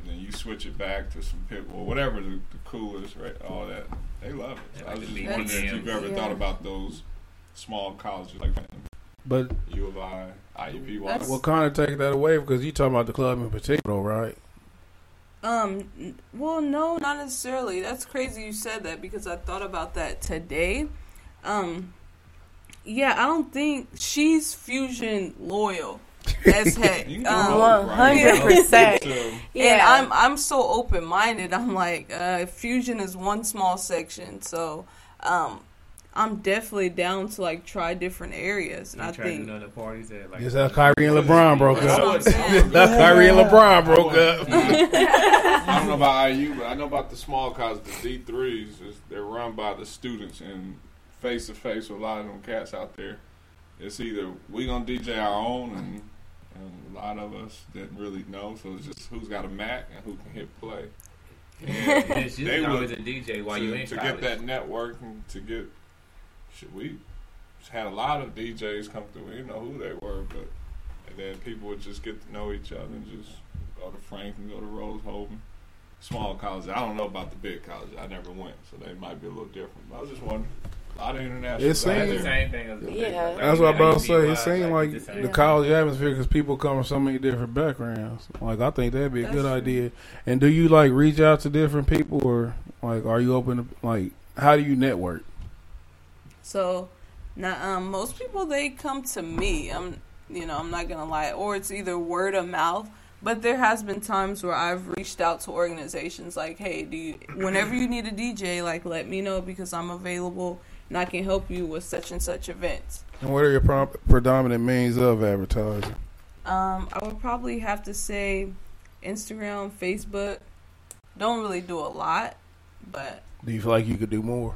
Speaker 2: and then you switch it back to some Pitbull, whatever the, the coolest, right? All that. They love it.
Speaker 4: Yeah,
Speaker 2: I was just
Speaker 4: Lee
Speaker 2: wondering if you've ever
Speaker 6: Yeah.
Speaker 2: thought about those small colleges like that.
Speaker 1: But
Speaker 2: U of I, IUPUI.
Speaker 6: That's-
Speaker 1: we'll kind of take that away because you talking about the club in particular, right?
Speaker 6: Um, well, no, not necessarily. That's crazy you said that because I thought about that today. Um, yeah, I don't think she's fusion loyal as heck.
Speaker 2: You
Speaker 6: Um,
Speaker 2: know,
Speaker 5: One
Speaker 2: right?
Speaker 5: hundred percent.
Speaker 2: So,
Speaker 6: And
Speaker 5: Yeah.
Speaker 6: I'm I'm so open minded. I'm like, uh, fusion is one small section, so um, I'm definitely down to like try different areas, and
Speaker 4: You
Speaker 6: I
Speaker 4: try to
Speaker 6: think
Speaker 4: do other parties that like
Speaker 1: Just uh, how Kyrie and LeBron broke
Speaker 6: That's what I'm
Speaker 1: up.
Speaker 6: saying.
Speaker 1: How Kyrie and LeBron broke up.
Speaker 2: I don't know about IU, but I know about the small colleges, the D threes. They're run by the students, and face to face with a lot of them cats out there. It's either we gonna DJ our own, and, and a lot of us didn't really know. So it's just who's got a Mac and who can hit play.
Speaker 4: It's
Speaker 2: They
Speaker 4: usually always a DJ while
Speaker 2: to,
Speaker 4: you in
Speaker 2: to
Speaker 4: college.
Speaker 2: get that networking, to get shit, we had a lot of DJs come through. We didn't know who they were, but and then people would just get to know each other and just go to Franklin, go to Rose-Hulman, small colleges. I don't know about the big colleges. I never went, so they might be a little different. But I was just wondering. A lot of international.
Speaker 1: It
Speaker 2: guys
Speaker 1: seems-
Speaker 4: It's
Speaker 2: there.
Speaker 4: the same thing as the
Speaker 5: Yeah.
Speaker 4: like,
Speaker 1: That's what I'm about to say. It
Speaker 4: seems
Speaker 1: seemed like
Speaker 4: the
Speaker 1: the college atmosphere because people come from so many different backgrounds. Like I think that'd be a
Speaker 6: That's
Speaker 1: good
Speaker 6: true.
Speaker 1: idea. And do you like reach out to different people or like are you open to like how do you network?
Speaker 6: So now um, most people they come to me. I'm you know I'm not gonna lie, or it's either word of mouth. But there has been times where I've reached out to organizations like, hey, do you, whenever you need a DJ, like let me know because I'm available and I can help you with such and such events.
Speaker 1: And what are your pro- predominant means of advertising?
Speaker 6: Um, I would probably have to say Instagram, Facebook. Don't really do a lot, but
Speaker 1: Do you feel like you could do more?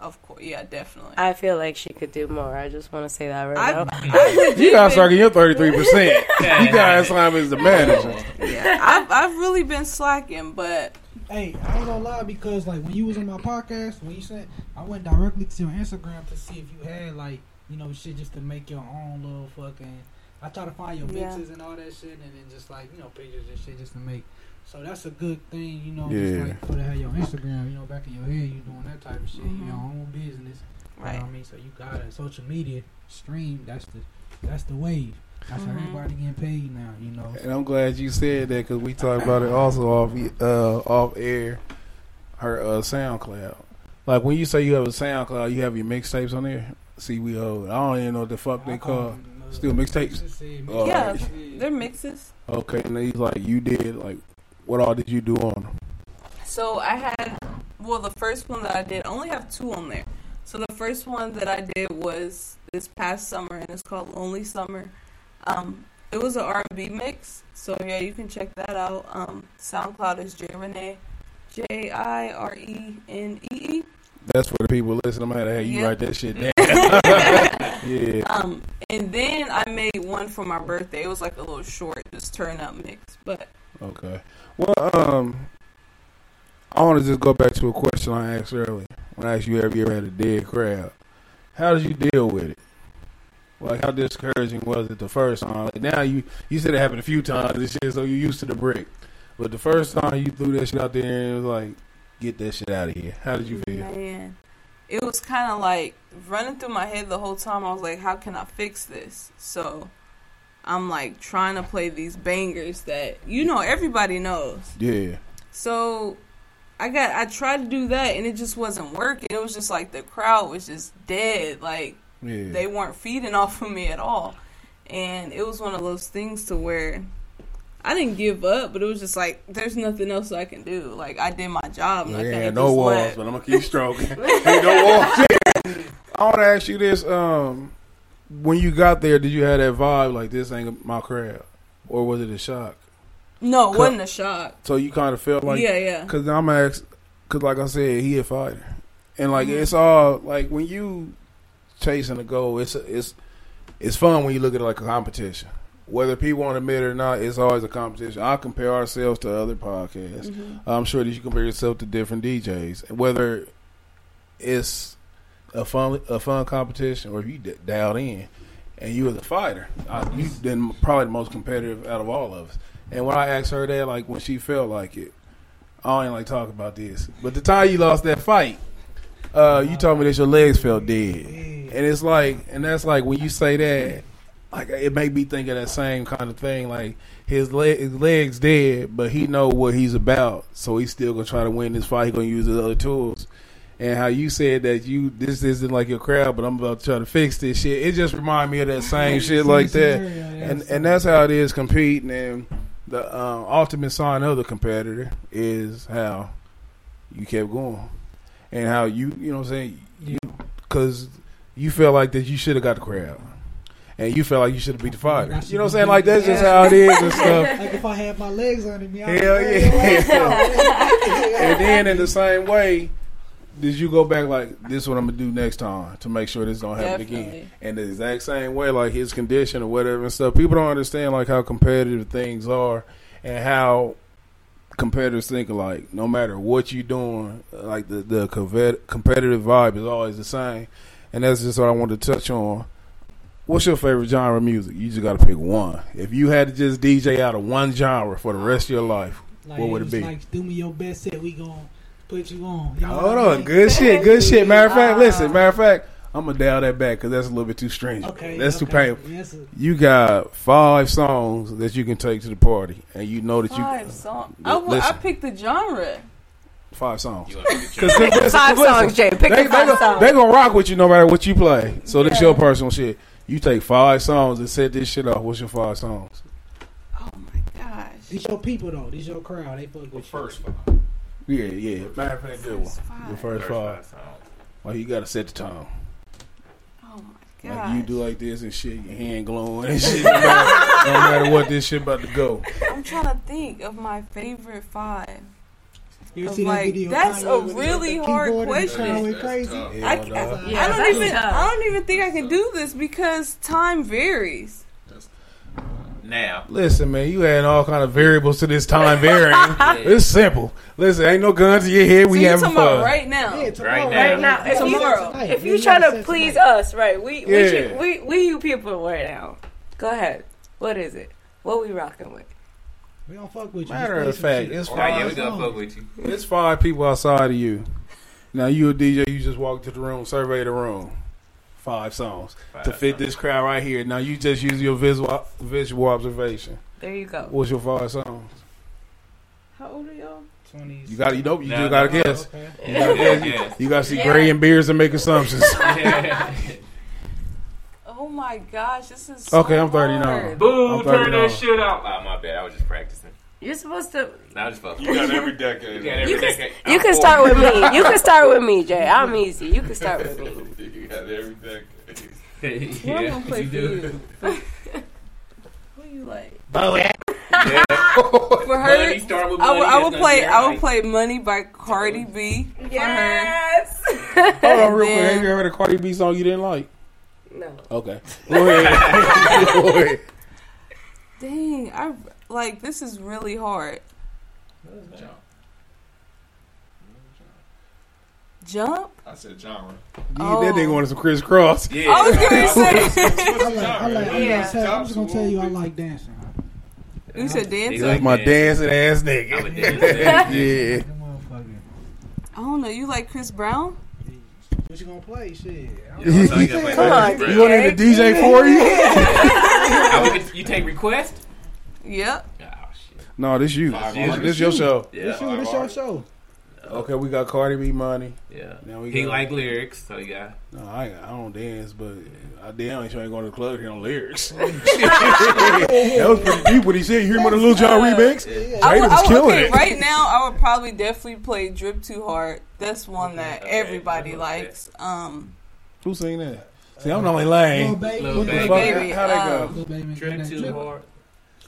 Speaker 6: Of course, yeah, definitely.
Speaker 5: I feel like she could do more. I just want to say that right
Speaker 6: I've,
Speaker 5: now.
Speaker 6: I've legit
Speaker 1: You gotta
Speaker 6: been-
Speaker 1: getting your thirty three percent. You guys, assignment as the manager.
Speaker 6: yeah, I've, I've really been slacking, but
Speaker 3: Hey, I ain't gonna lie because like when you was on my podcast, when you said I went directly to your Instagram to see if you had like you know shit just to make your own little fucking. I try to find your
Speaker 6: Yeah.
Speaker 3: mixes and all that shit, and then just like you know pictures and shit just to make. So that's a good thing, you know.
Speaker 1: Yeah.
Speaker 3: Just like for to have your Instagram, you know, back in your head, you doing that type of shit,
Speaker 6: Mhm.
Speaker 3: your own business. You know
Speaker 6: right.
Speaker 3: what I mean? So you got it. Social media stream. That's the that's the wave. That's how
Speaker 6: Mhm.
Speaker 3: everybody getting paid now. You know.
Speaker 1: And I'm glad you said that because we talked about it also off uh, off air. Her uh, SoundCloud. Like when you say you have a SoundCloud, you have your mixtapes on there. CWO. I don't even know what the fuck they call. Still mixtapes?
Speaker 6: Yeah,
Speaker 1: right.
Speaker 6: they're mixes.
Speaker 1: Okay, and he's like, you did like, what all did you do on them?
Speaker 6: So I had, well, the first one that I did, I only have two on there. So the first one that I did was this past summer, and it's called Lonely Summer. Um, it was an R&B mix, so yeah, you can check that out. Um, SoundCloud is J Renee, J I R E N E E.
Speaker 1: That's for the people listening. I'm gonna have you
Speaker 6: Yeah.
Speaker 1: write that shit down. yeah.
Speaker 6: Um, and then I made one for my birthday. It was like a little short, just turn up mix. But
Speaker 1: Okay. Well, um, I want to just go back to a question I asked earlier. When I asked you, have you ever had a dead crowd? How did you deal with it? Like, how discouraging was it the first time? Like, now you you said it happened a few times and shit, so you're used to the brick. But the first time you threw that shit out there and it was like, get that shit out of here. How did you feel?
Speaker 6: Man, it was kind of like running through my head the whole time. I was like, how can I fix this? So I'm like trying to play these bangers that you know everybody knows.
Speaker 1: Yeah.
Speaker 6: So I got I tried to do that and it just wasn't working. It was just like the crowd was just dead. Like
Speaker 1: Yeah.
Speaker 6: they weren't feeding off of me at all. And it was one of those things to where I didn't give up, but it was just like there's nothing else I can do. Like I did my job. And
Speaker 1: Yeah,
Speaker 6: kinda
Speaker 1: no walls,
Speaker 6: left.
Speaker 1: but I'm gonna keep stroking. Ain't no walls. I want to ask you this: um, when you got there, did you have that vibe like this ain't my crowd, or was it a shock?
Speaker 6: No, it wasn't a shock.
Speaker 1: So you kind of felt like,
Speaker 6: yeah, yeah.
Speaker 1: because I'm asked, because like I said, he a fighter, and like
Speaker 6: Mhm.
Speaker 1: it's all like when you chasing a goal, it's it's it's fun when you look at it like a competition. Whether people want to admit it or not, it's always a competition. I compare ourselves to other podcasts.
Speaker 6: Mhm.
Speaker 1: I'm sure that you compare yourself to different DJs, whether it's a fun a fun competition or if you d- dialed in and you was a fighter, uh, you been probably the most competitive out of all of us. And when I asked her that, like when she felt like it, I don't like talk about this, but the time you lost that fight, uh, you told me that your legs felt dead, and it's like, and that's like when you say that, like it made me think of that same kind of thing, like his, leg, his legs dead, but he know what he's about, so he's still gonna try to win this fight. He gonna use his other tools. And how you said that you this isn't like your crowd, but I'm about to try to fix this shit. It just reminded me of that same shit like that, and and that's how it is competing. And the uh, ultimate sign of the competitor is how you kept going, and how you you know what I'm saying you because you feel like that you should have got the crowd, and you feel like you should have beat the fighter. You know what I'm saying? Like that's just how it is and stuff.
Speaker 3: Like if I had my legs under me, I'd
Speaker 1: Hell yeah. and then in the same way, did you go back like this? is What I'm gonna do next time to make sure this don't happen
Speaker 6: Definitely.
Speaker 1: again? And the exact same way, like his condition or whatever and stuff. People don't understand like how competitive things are and how competitors think alike. No matter what you're doing, like the the competitive vibe is always the same. And that's just what I wanted to touch on. What's your favorite genre of music? You just got to pick one. If you had to just DJ out of one genre for the rest of your life,
Speaker 3: Like,
Speaker 1: What would it
Speaker 3: was
Speaker 1: be?
Speaker 3: Like, do me your best set. We gon' put you on. You know
Speaker 1: Hold
Speaker 3: what I
Speaker 1: on,
Speaker 3: mean?
Speaker 1: good shit, good shit. Matter of fact, listen. Matter of fact, I'm gonna dial that back because that's a little bit too stringent.
Speaker 3: Okay,
Speaker 1: that's too painful.
Speaker 3: Yes.
Speaker 1: You got five songs that you can take to the party, and you know that you
Speaker 6: Five songs.
Speaker 1: Li-
Speaker 6: I, w- I picked the genre.
Speaker 1: five songs.
Speaker 4: You want to get
Speaker 1: Cause,
Speaker 4: your-
Speaker 1: cause- cause
Speaker 5: Five
Speaker 1: listen,
Speaker 5: songs, Jay. Pick
Speaker 1: They,
Speaker 5: the
Speaker 1: they,
Speaker 5: five
Speaker 1: gon-
Speaker 5: songs.
Speaker 1: they gonna rock with you no matter what you play. So this
Speaker 6: Yeah.
Speaker 1: your personal shit. You take five songs and set this shit off. What's your five songs?
Speaker 6: Oh my gosh.
Speaker 3: These your people though. These your crowd. They fuck with you.
Speaker 2: First
Speaker 1: Yeah, yeah. Matter of fact, good one.
Speaker 6: First five.
Speaker 1: Your first five.
Speaker 4: First five songs.
Speaker 1: Well, you gotta set the tone.
Speaker 6: Oh my gosh.
Speaker 1: Like you do like this and shit, your hand glowing and shit. no, matter, no matter what this shit about to go.
Speaker 6: I'm trying to think of my favorite five.
Speaker 3: You ever
Speaker 6: I'm
Speaker 3: see that
Speaker 6: like,
Speaker 3: video?
Speaker 6: that's a really hard
Speaker 3: keyboard and the
Speaker 6: question.
Speaker 3: crowd
Speaker 2: That's
Speaker 3: crazy.
Speaker 2: tough.
Speaker 6: I. I,
Speaker 5: Yeah,
Speaker 6: I don't
Speaker 5: that's
Speaker 6: even
Speaker 5: tough.
Speaker 6: I don't even think I can do this because time varies.
Speaker 4: Now,
Speaker 1: Listen, man, you adding all kind of variables to this time varying. It's simple. Listen, ain't no guns in your head.
Speaker 6: So
Speaker 1: We
Speaker 6: you
Speaker 1: having
Speaker 6: talking about
Speaker 1: fun.
Speaker 6: right now?
Speaker 3: Yeah, tomorrow.
Speaker 4: Right
Speaker 5: Right now, if
Speaker 6: Tomorrow.
Speaker 3: Tonight.
Speaker 5: if you
Speaker 3: gotta
Speaker 5: trying to please
Speaker 3: tonight.
Speaker 5: us, right? We we,
Speaker 1: Yeah.
Speaker 5: should, we we you people right now. Go ahead. What is it? What we rocking with?
Speaker 3: We don't fuck with you.
Speaker 1: Matter
Speaker 3: Just
Speaker 1: of fact,
Speaker 3: shit.
Speaker 1: it's
Speaker 4: oh, yeah, we
Speaker 1: five.
Speaker 4: gonna fuck with you.
Speaker 1: It's five people outside of you. Now you a DJ. You just walk to the room, survey the room. Five songs to fit
Speaker 4: songs.
Speaker 1: this crowd right here. Now you just use your visual visual observation.
Speaker 5: There you go.
Speaker 1: What's your five songs?
Speaker 6: How old are y'all?
Speaker 3: 20s.
Speaker 1: You got to you know you
Speaker 4: No,
Speaker 1: just got to
Speaker 4: no,
Speaker 1: guess.
Speaker 3: Okay.
Speaker 1: You got to
Speaker 4: Yeah,
Speaker 1: guess.
Speaker 4: yeah.
Speaker 1: You got to see
Speaker 5: Yeah.
Speaker 1: gray and beards and make assumptions.
Speaker 6: Oh my gosh, this is so
Speaker 1: Okay, I'm 39.
Speaker 6: hard.
Speaker 4: Boo,
Speaker 1: I'm
Speaker 4: turn that shit off. Oh, my bad. I was just practicing.
Speaker 5: You're supposed to.
Speaker 4: Now I just fucking.
Speaker 2: You got every decade.
Speaker 4: You got every
Speaker 5: You can,
Speaker 4: decade.
Speaker 5: you
Speaker 4: I'm
Speaker 5: can
Speaker 4: four.
Speaker 5: start with me. You can start with me, Jay. I'm easy. You can start with me.
Speaker 2: You got every decade.
Speaker 6: What am I
Speaker 4: yeah,
Speaker 6: gonna play
Speaker 4: you
Speaker 6: for
Speaker 4: do.
Speaker 6: you? Who you like?
Speaker 4: Yeah.
Speaker 6: For her,
Speaker 4: Money, start with
Speaker 6: I would,
Speaker 4: money,
Speaker 6: I would play. I would play "Money" by Cardi B. For her.
Speaker 5: Yes.
Speaker 1: Hold on, real quick. Have you ever heard a Cardi B song you didn't like?
Speaker 5: no.
Speaker 1: Okay. Go ahead. Go ahead.
Speaker 6: Dang, I like this is really hard. Jump. Jump?
Speaker 2: I said genre.
Speaker 1: You
Speaker 6: Oh.
Speaker 1: That nigga wanted some crisscross.
Speaker 4: Yeah.
Speaker 6: I was gonna
Speaker 3: I
Speaker 6: say.
Speaker 3: like, I like, I'm,
Speaker 5: Yeah.
Speaker 3: gonna I'm just gonna tell you I like dancing.
Speaker 6: you said
Speaker 4: He
Speaker 6: dancing.
Speaker 4: like
Speaker 1: My
Speaker 4: dancing.
Speaker 1: dancing ass
Speaker 4: I'm a
Speaker 1: nigga.
Speaker 4: dancer.
Speaker 1: yeah.
Speaker 3: That motherfucker.
Speaker 6: I don't know. You like Chris Brown?
Speaker 3: What you gonna play? Shit.
Speaker 4: Yeah, you gotta play
Speaker 5: Come on,
Speaker 1: You want me to DJ for you?
Speaker 4: I would- You take request?
Speaker 6: Yep.
Speaker 4: Oh shit.
Speaker 1: No, this you.
Speaker 2: Five
Speaker 1: This,
Speaker 2: artists.
Speaker 1: this your show.
Speaker 3: This
Speaker 4: Yeah.
Speaker 3: you, this your show.
Speaker 1: Okay, we got Cardi B money.
Speaker 4: Yeah.
Speaker 1: Now we
Speaker 4: He
Speaker 1: got-
Speaker 4: like lyrics, so yeah.
Speaker 1: No, I, I don't dance, but I damn sure ain't trying to the club to hear no lyrics. that was pretty deep what he said. You hear him on the Lil Jon remix?
Speaker 6: I
Speaker 1: Jada
Speaker 6: would,
Speaker 1: was
Speaker 6: I would,
Speaker 1: killing
Speaker 6: okay,
Speaker 1: it.
Speaker 6: right now, I would probably definitely play "Drip Too Hard." That's one that
Speaker 4: okay.
Speaker 6: everybody
Speaker 4: Okay.
Speaker 6: likes. Um,
Speaker 1: Who sing that? See, I'm the only
Speaker 3: Little
Speaker 1: lane.
Speaker 3: baby.
Speaker 4: Little
Speaker 3: Little
Speaker 4: baby.
Speaker 1: Fuck,
Speaker 6: Baby,
Speaker 1: How that go?
Speaker 6: um,
Speaker 3: baby.
Speaker 4: Drip too hard.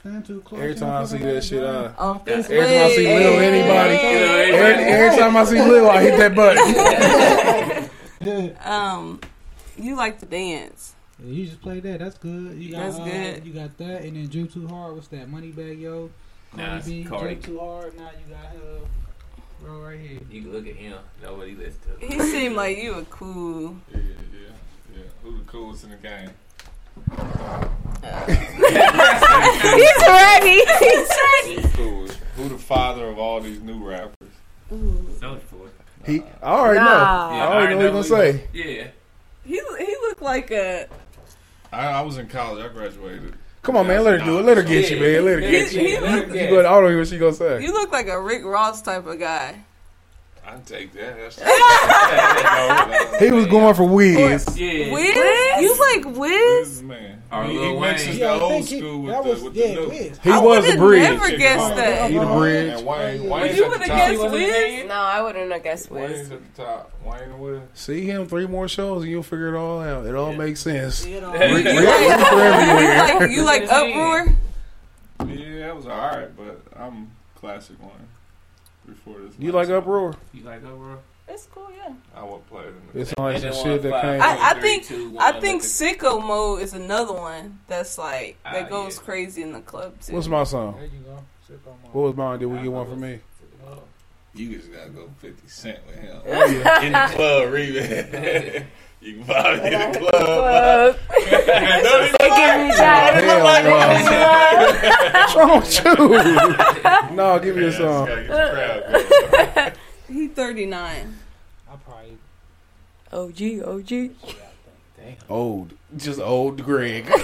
Speaker 3: Stand too close.
Speaker 1: Every time I see that shit, uh,
Speaker 6: off this
Speaker 1: every time I see
Speaker 6: way.
Speaker 1: Lil anybody,
Speaker 4: Hey.
Speaker 1: every, every time I see Lil, I hit that button.
Speaker 6: Um, you like to dance?
Speaker 3: You just play that. That's good. You got,
Speaker 6: That's
Speaker 3: uh,
Speaker 6: good.
Speaker 3: You got that, and then Drip Too Hard. What's that? Moneybagg Yo. Cardi
Speaker 4: Nah, it's
Speaker 3: B.
Speaker 4: Cardi.
Speaker 3: Drip Too Hard. Now you got uh, bro right here.
Speaker 4: You can look at him. Nobody listens to
Speaker 6: He
Speaker 4: him.
Speaker 6: seemed like you were cool.
Speaker 2: Yeah, yeah, yeah. Who the coolest in the game?
Speaker 5: He's ready. He's ready.
Speaker 2: Who the coolest? Who the father of all these new rappers?
Speaker 4: Soulja Boy.
Speaker 1: He, I already know.
Speaker 5: Nah.
Speaker 1: I already know what he gonna say.
Speaker 4: Yeah.
Speaker 6: He he looked like a
Speaker 2: I, I was in college. I graduated.
Speaker 1: Come on, man. Let her do it. Let her get you, man. Let her get you.
Speaker 6: He- he
Speaker 1: You, you go, I don't know what she gonna say.
Speaker 6: you look like a Rick Ross type of guy.
Speaker 2: I can take that. That's
Speaker 1: He was going for Wiz.
Speaker 4: Yeah.
Speaker 6: Wiz? You like Wiz?
Speaker 2: Wiz, man.
Speaker 4: Or
Speaker 2: he,
Speaker 4: Lil
Speaker 2: he
Speaker 4: Wayne.
Speaker 2: mixes the old school with
Speaker 3: that
Speaker 2: the,
Speaker 3: was
Speaker 2: with
Speaker 3: yeah,
Speaker 2: the new.
Speaker 3: Wiz.
Speaker 1: He
Speaker 6: I
Speaker 1: was the
Speaker 6: would've
Speaker 1: bridge.
Speaker 6: never guessed that.
Speaker 1: He the bridge.
Speaker 2: And Wayne,
Speaker 3: Yeah.
Speaker 2: Wayne's
Speaker 6: You
Speaker 2: at
Speaker 6: would
Speaker 2: the
Speaker 6: have guessed Wiz?
Speaker 5: No, I wouldn't have guessed
Speaker 2: Wayne's
Speaker 5: Wiz.
Speaker 2: at the top. Wayne Wiz.
Speaker 1: See him three more shows and you'll figure it all out. It all makes sense.
Speaker 3: You know,
Speaker 1: Rick- Rick-
Speaker 6: You
Speaker 1: Rick for everywhere.
Speaker 6: like, you like Uproar?
Speaker 2: Yeah, that was alright, but I'm classic one. Before this,
Speaker 1: You
Speaker 2: last
Speaker 1: like Uproar?
Speaker 4: You like Uproar?
Speaker 6: It's cool, yeah.
Speaker 2: I would play it in the
Speaker 1: It's like some shit that came.
Speaker 6: I, I think
Speaker 4: two,
Speaker 6: I think Sicko Mode is another one that's like that
Speaker 4: Ah,
Speaker 6: goes
Speaker 4: yeah.
Speaker 6: crazy in the club too.
Speaker 1: What's my song?
Speaker 3: there you go. Sicko mode.
Speaker 1: What was mine? Did we get one for me?
Speaker 2: You just gotta go 50 Cent with him.
Speaker 1: Oh, yeah.
Speaker 2: in the club, remix. you can buy it in the club.
Speaker 5: Club. They give me that.
Speaker 1: Hell no. What's wrong with you? no, give me a
Speaker 2: Yeah,
Speaker 1: song.
Speaker 2: just gotta get the crowd going.
Speaker 6: He 39.
Speaker 3: I probably
Speaker 5: OG, OG.
Speaker 1: Old. Just old Greg.
Speaker 2: Song,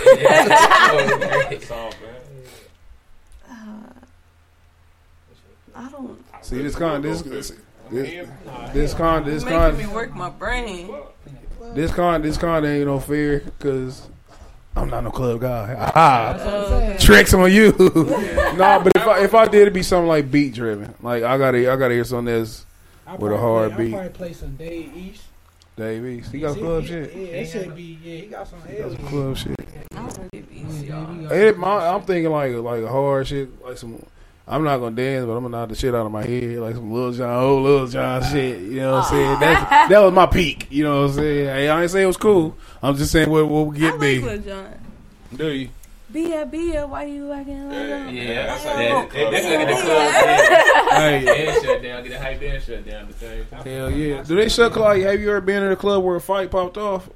Speaker 2: man.
Speaker 6: I don't.
Speaker 1: See, this con, this, this, this,
Speaker 2: Him?
Speaker 1: this con, this
Speaker 6: making me work my brain.
Speaker 1: this con, this con ain't no fair because I'm not no club guy. Ah,
Speaker 3: that's what I'm saying.
Speaker 1: tricks on you. nah, but if I if I did, it'd be something like beat driven. Like I gotta I gotta hear something that's
Speaker 3: I
Speaker 1: With a hard
Speaker 3: play,
Speaker 1: beat.
Speaker 3: I probably play some Dave East.
Speaker 1: Dave East. He got
Speaker 3: See,
Speaker 1: club
Speaker 3: he-
Speaker 1: shit.
Speaker 3: Yeah, it should be. Yeah, he got some
Speaker 1: He got some club shit.
Speaker 6: I was gonna give easy.
Speaker 3: Yeah,
Speaker 1: It, my, I'm thinking like like hard shit, like some. I'm not gonna dance, but I'm gonna knock the shit out of my head, like some Lil Jon, old Lil Jon shit. You know what I'm saying? Oh. That's, that was my peak. You know what I'm saying? Hey, I ain't say it was cool. I'm just saying what what would
Speaker 6: I
Speaker 1: get
Speaker 6: like
Speaker 1: me.
Speaker 6: Lil Jon.
Speaker 1: Do you?
Speaker 6: Bia, Bia, why you acting like
Speaker 2: Yeah,
Speaker 6: that?
Speaker 4: Yeah,
Speaker 2: that's
Speaker 4: that-
Speaker 2: how you
Speaker 4: that-
Speaker 2: go
Speaker 4: that's like the club.
Speaker 1: Hey,
Speaker 4: And shut down, get a hype and shut down at the same time.
Speaker 1: hell yeah. Do they shut like? Have you ever been in a club where a fight popped off?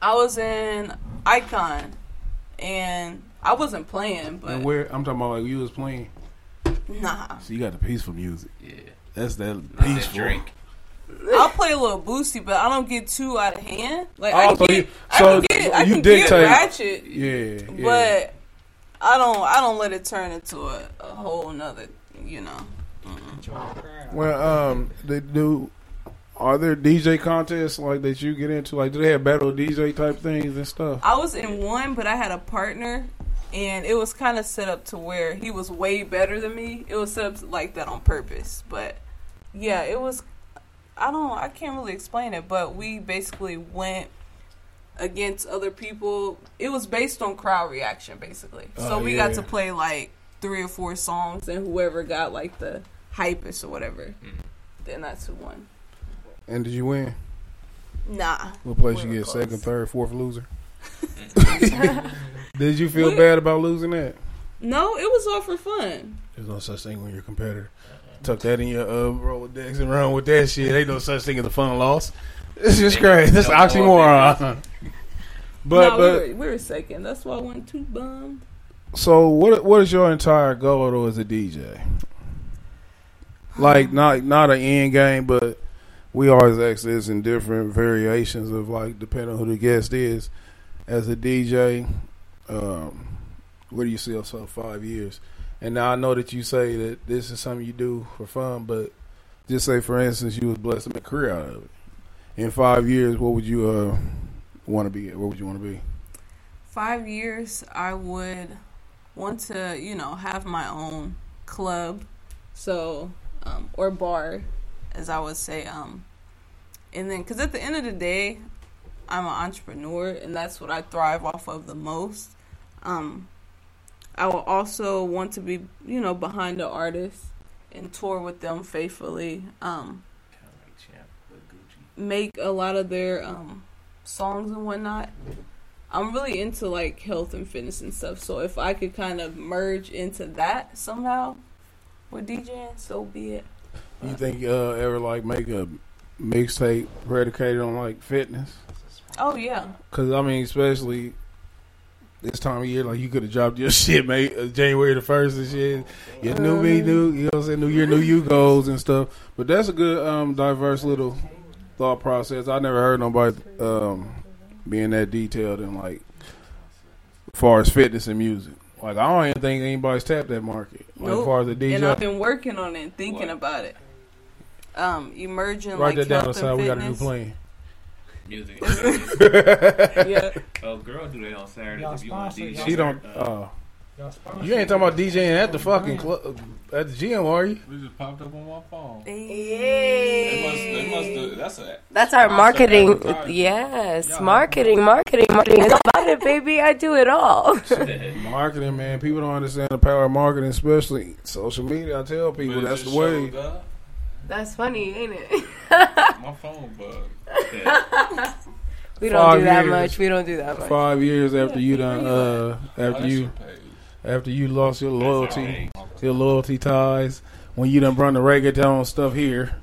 Speaker 6: I was in Icon, and I wasn't playing, but
Speaker 1: And where? I'm talking about like you was playing.
Speaker 6: Nah.
Speaker 1: So you got the peaceful music.
Speaker 4: Yeah.
Speaker 1: That's that
Speaker 4: That's
Speaker 1: peaceful.
Speaker 4: Drake.
Speaker 6: I'll play a little boosty, but I don't get too out of hand. Like
Speaker 1: Oh,
Speaker 6: I
Speaker 1: so
Speaker 6: can
Speaker 1: you-
Speaker 6: get, I
Speaker 1: so
Speaker 6: can get, I
Speaker 1: you
Speaker 6: can
Speaker 1: dictate.
Speaker 6: get ratchet,
Speaker 1: Yeah, yeah.
Speaker 6: but I don't, I don't let it turn into a, a whole nother, you know.
Speaker 1: Well, um, they do. Are there DJ contests like that you get into? Like, do they have battle DJ type things and stuff?
Speaker 6: I was in one, but I had a partner, and it was kind of set up to where he was way better than me. It was set up like that on purpose, but yeah, it was. I don't. I can't really explain it, but we basically went against other people. It was based on crowd reaction, basically. So
Speaker 1: Oh,
Speaker 6: we
Speaker 1: yeah.
Speaker 6: got to play like three or four songs, and whoever got like the hypest or whatever, mm-hmm. then that's who won.
Speaker 1: And did you win?
Speaker 6: Nah,
Speaker 1: What place
Speaker 6: We
Speaker 1: you get?
Speaker 6: close.
Speaker 1: Second, third, fourth loser. did you feel
Speaker 6: We-
Speaker 1: bad about losing that?
Speaker 6: no, it was all for fun.
Speaker 1: There's no such thing when you're a competitor. Tuck that in your uh, Rolodex and run with that shit. Ain't no such thing as a fun loss. It's just crazy. That's
Speaker 4: No
Speaker 1: oxymoron. But
Speaker 6: no,
Speaker 1: but
Speaker 6: we, were, we were second. That's why I went too bummed.
Speaker 1: So what what is your entire goal though as a DJ? Like not not an end game, but we always ask this in different variations of like depending on who the guest is. As a DJ, um, where do you see yourself five years? And now I know that you say that this is something you do for fun, but just say for instance you was blessed to make a career out of it. In five years, what would you uh, want to be? Where would you want to be?
Speaker 6: Five years, I would want to, you know, have my own club, so um, or bar, as I would say. Um, and then, because at the end of the day, I'm an entrepreneur, and that's what I thrive off of the most. Um, I will also want to be, you know, behind the artist and tour with them faithfully. Um, make a lot of their um, songs and whatnot. I'm really into like health and fitness and stuff. So if I could kind of merge into that somehow with DJing, so be it.
Speaker 1: You think uh, ever like make a mixtape predicated on like fitness?
Speaker 6: Oh yeah,
Speaker 1: Because I mean, especially this time of year, like you could have dropped your shit, mate, uh, January the first and shit. Your new me, new you know what I'm saying, new year, new you goals and stuff. But that's a good, um, diverse little thought process. I never heard nobody um, being that detailed in like, as far as fitness and music. Like I don't even think anybody's tapped that market. Like,
Speaker 6: Nope.
Speaker 1: as far as the DJ,
Speaker 6: and I've been working on it and thinking
Speaker 2: What?
Speaker 6: about it. um, emerging
Speaker 1: Write
Speaker 6: like
Speaker 1: that down
Speaker 6: health
Speaker 1: aside.
Speaker 6: and
Speaker 1: We got a new plan.
Speaker 4: Music.
Speaker 6: Yeah,
Speaker 4: oh, girl, do that on Saturdays
Speaker 3: Y'all
Speaker 4: if you want to
Speaker 3: sponsor,
Speaker 4: DJ.
Speaker 1: She don't.
Speaker 4: Uh,
Speaker 1: Uh,
Speaker 3: Y'all sponsor
Speaker 1: you ain't talking about DJing at the fucking club at the gym, are you?
Speaker 2: We just popped up on my phone. They
Speaker 5: Yay.
Speaker 2: must, they must do, that's a,
Speaker 5: That's our marketing.
Speaker 2: advertising.
Speaker 5: Yes,
Speaker 2: Yeah.
Speaker 5: marketing, marketing, marketing. It's about it, baby. I do it all.
Speaker 1: Marketing, man. People don't understand the power of marketing, especially social media. I tell people that's the way.
Speaker 2: up.
Speaker 5: That's funny, ain't it?
Speaker 2: My phone bugged.
Speaker 5: We don't
Speaker 1: Five
Speaker 5: do that
Speaker 1: years.
Speaker 5: much. We don't do that much.
Speaker 1: Five years after you done, uh, after you, after you lost your loyalty, your loyalty ties, when you done run the reggaeton stuff here,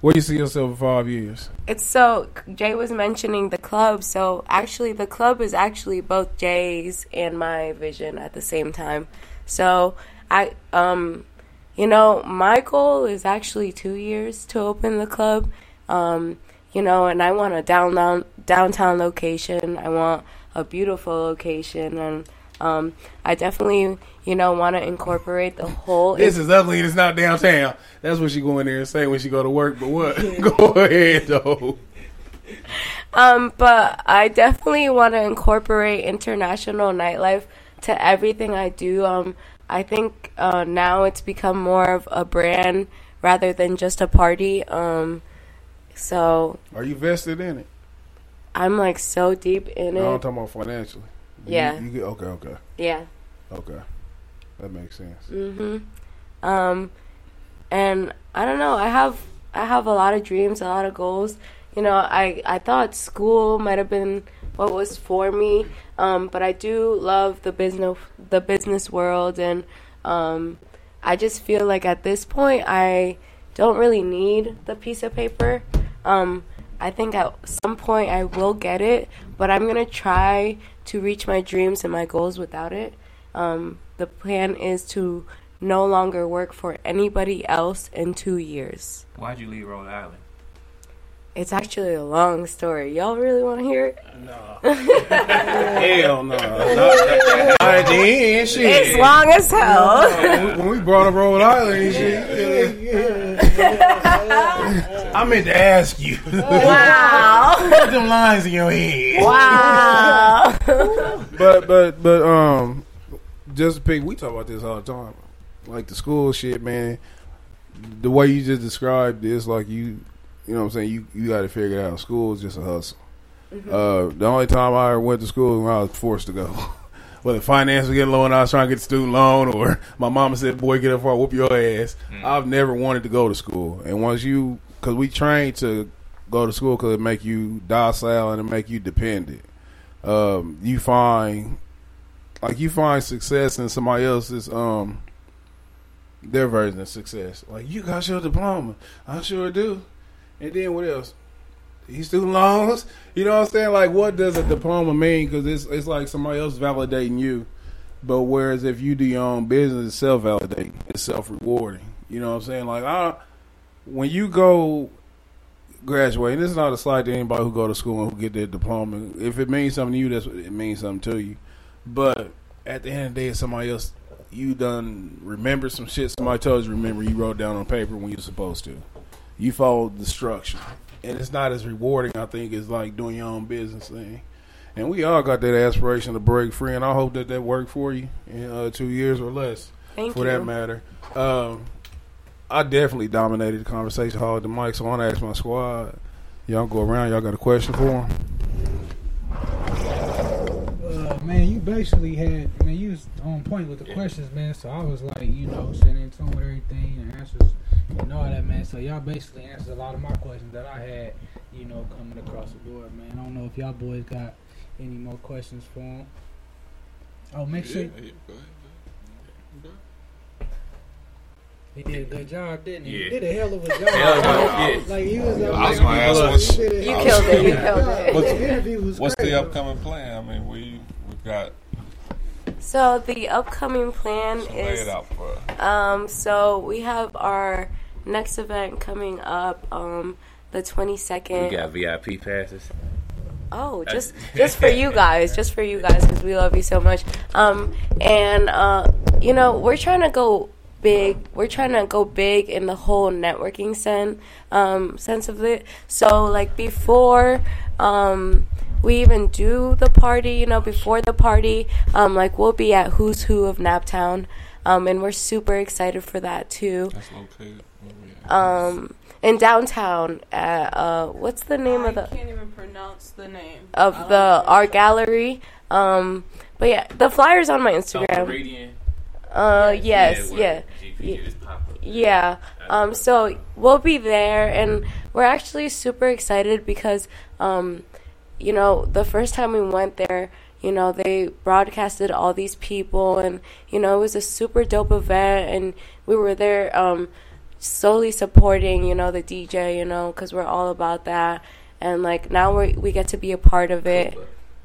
Speaker 1: where do you see yourself in five years?
Speaker 5: It's so Jay was mentioning the club. So actually, the club is actually both Jay's and my vision at the same time. So I, um, you know, my goal is actually two years to open the club. Um, you know, and I want a downtown downtown location. I want a beautiful location, and um, I definitely, you know, want to incorporate the whole.
Speaker 1: This is ugly it's not downtown. That's what she go in there and say when she go to work. But what? go ahead though.
Speaker 5: Um, but I definitely want to incorporate international nightlife to everything I do. Um, I think uh, now it's become more of a brand rather than just a party. Um, so
Speaker 1: Are you vested in it?
Speaker 5: I'm like so deep in
Speaker 1: No, I'm
Speaker 5: it.
Speaker 1: talking about financially.
Speaker 5: Yeah.
Speaker 1: You, get okay. Okay.
Speaker 5: Yeah.
Speaker 1: Okay. That makes sense.
Speaker 5: Mm-hmm. Um, and I don't know. I have I have a lot of dreams, a lot of goals. You know, I I thought school might have been what was for me, um, but I do love the business the business world, and um, I just feel like at this point I don't really need the piece of paper. Um, I think at some point I will get it, but I'm gonna try to reach my dreams and my goals without it. Um, the plan is to no longer work for anybody else in two years.
Speaker 4: Why'd you leave Rhode Island?
Speaker 5: It's actually a long story. Y'all really want to hear it? No.
Speaker 1: hell no. Not, not at the shit.
Speaker 5: It's long as hell.
Speaker 1: When we- when we brought up Rhode Island and shit, I meant to ask you.
Speaker 5: wow.
Speaker 1: Put them lines in your head.
Speaker 5: Wow.
Speaker 1: But but but um, just to pick, we talk about this all the time. Like the school shit, man. The way you just described this, like you, you know what I'm saying. You you got to figure it out. School is just a hustle. Uh, the only time I ever went to school was when I was forced to go. Whether finance was getting low and I was trying to get the student loan, or my mama said, "Boy, get up for I whoop your ass." I've never wanted to go to school, and once you, because we trained to go to school because it make you docile and it make you dependent. Um, you find, like, you find success in somebody else's um their version of success. Like, you got your diploma, I sure do. And then what else? These student loans. You know what I'm saying? Like, what does a diploma mean? Because it's it's like somebody else validating you. But whereas if you do your own business, it's self validating. It's self rewarding. You know what I'm saying? Like, I when you go graduate, and this is not a slight to anybody who go to school and who get their diploma. If it means something to you, that's what it means something to you. But at the end of the day, it's somebody else. You done remember some shit somebody told you remember. You wrote down on paper when you're supposed to. You follow the structure, and it's not as rewarding. I think as like doing your own business thing. And we all got that aspiration to break free, and I hope that that worked for you in uh, two years or less,
Speaker 5: Thank
Speaker 1: for
Speaker 5: you.
Speaker 1: that matter. Um, I definitely dominated the conversation hard the mic, so I want to ask my squad. Y'all go around. Y'all got a question for him?
Speaker 3: Uh, man, you basically had, man, you was on point with the questions, man. So I was like, you know, sitting in tune with everything, the answers, and all that, man. So y'all basically answered a lot of my questions that I had, you know, coming across the board, man. I don't know if y'all boys got any more questions for him. Oh, make sure
Speaker 2: Yeah, yeah, go ahead. Go ahead.
Speaker 3: he did a good job, didn't he?
Speaker 4: Yeah.
Speaker 3: He did a hell of a job.
Speaker 4: Hell of a- yeah.
Speaker 3: Like he was.
Speaker 2: I was gonna ask what's,
Speaker 3: he did a-
Speaker 5: You killed it. You killed it.
Speaker 2: What's-
Speaker 3: the was
Speaker 2: what's the upcoming plan? I mean, we we've got
Speaker 5: So the upcoming plan
Speaker 2: so lay
Speaker 5: is
Speaker 2: it out for us.
Speaker 5: Um, so we have our next event coming up, um, the 22nd.
Speaker 4: We got VIP passes.
Speaker 5: Oh, just just for you guys, just for you guys, because we love you so much. Um, and uh, you know, we're trying to go big. We're trying to go big in the whole networking sen- um, sense of it. So like before. Um, we even do the party, you know, before the party, um, like we'll be at Who's Who of Naptown, um, and we're super excited for that too.
Speaker 2: That's located. where we at?
Speaker 5: Um, in downtown, at, uh, what's the name
Speaker 6: I
Speaker 5: of the I
Speaker 6: can't even pronounce the name
Speaker 5: of
Speaker 6: I
Speaker 5: the
Speaker 6: don't
Speaker 5: art gallery? Um, but yeah, the flyers on my Instagram.
Speaker 4: Meridian.
Speaker 5: Uh, yes,
Speaker 4: where
Speaker 5: yeah.
Speaker 4: GP just pop up.
Speaker 5: Yeah. Um, so we'll be there, and we're actually super excited because, um, you know, the first time we went there, you know, they broadcasted all these people, and you know, it was a super dope event, and we were there um, solely supporting, you know, the DJ, you know, because we're all about that, and like now we we get to be a part of it.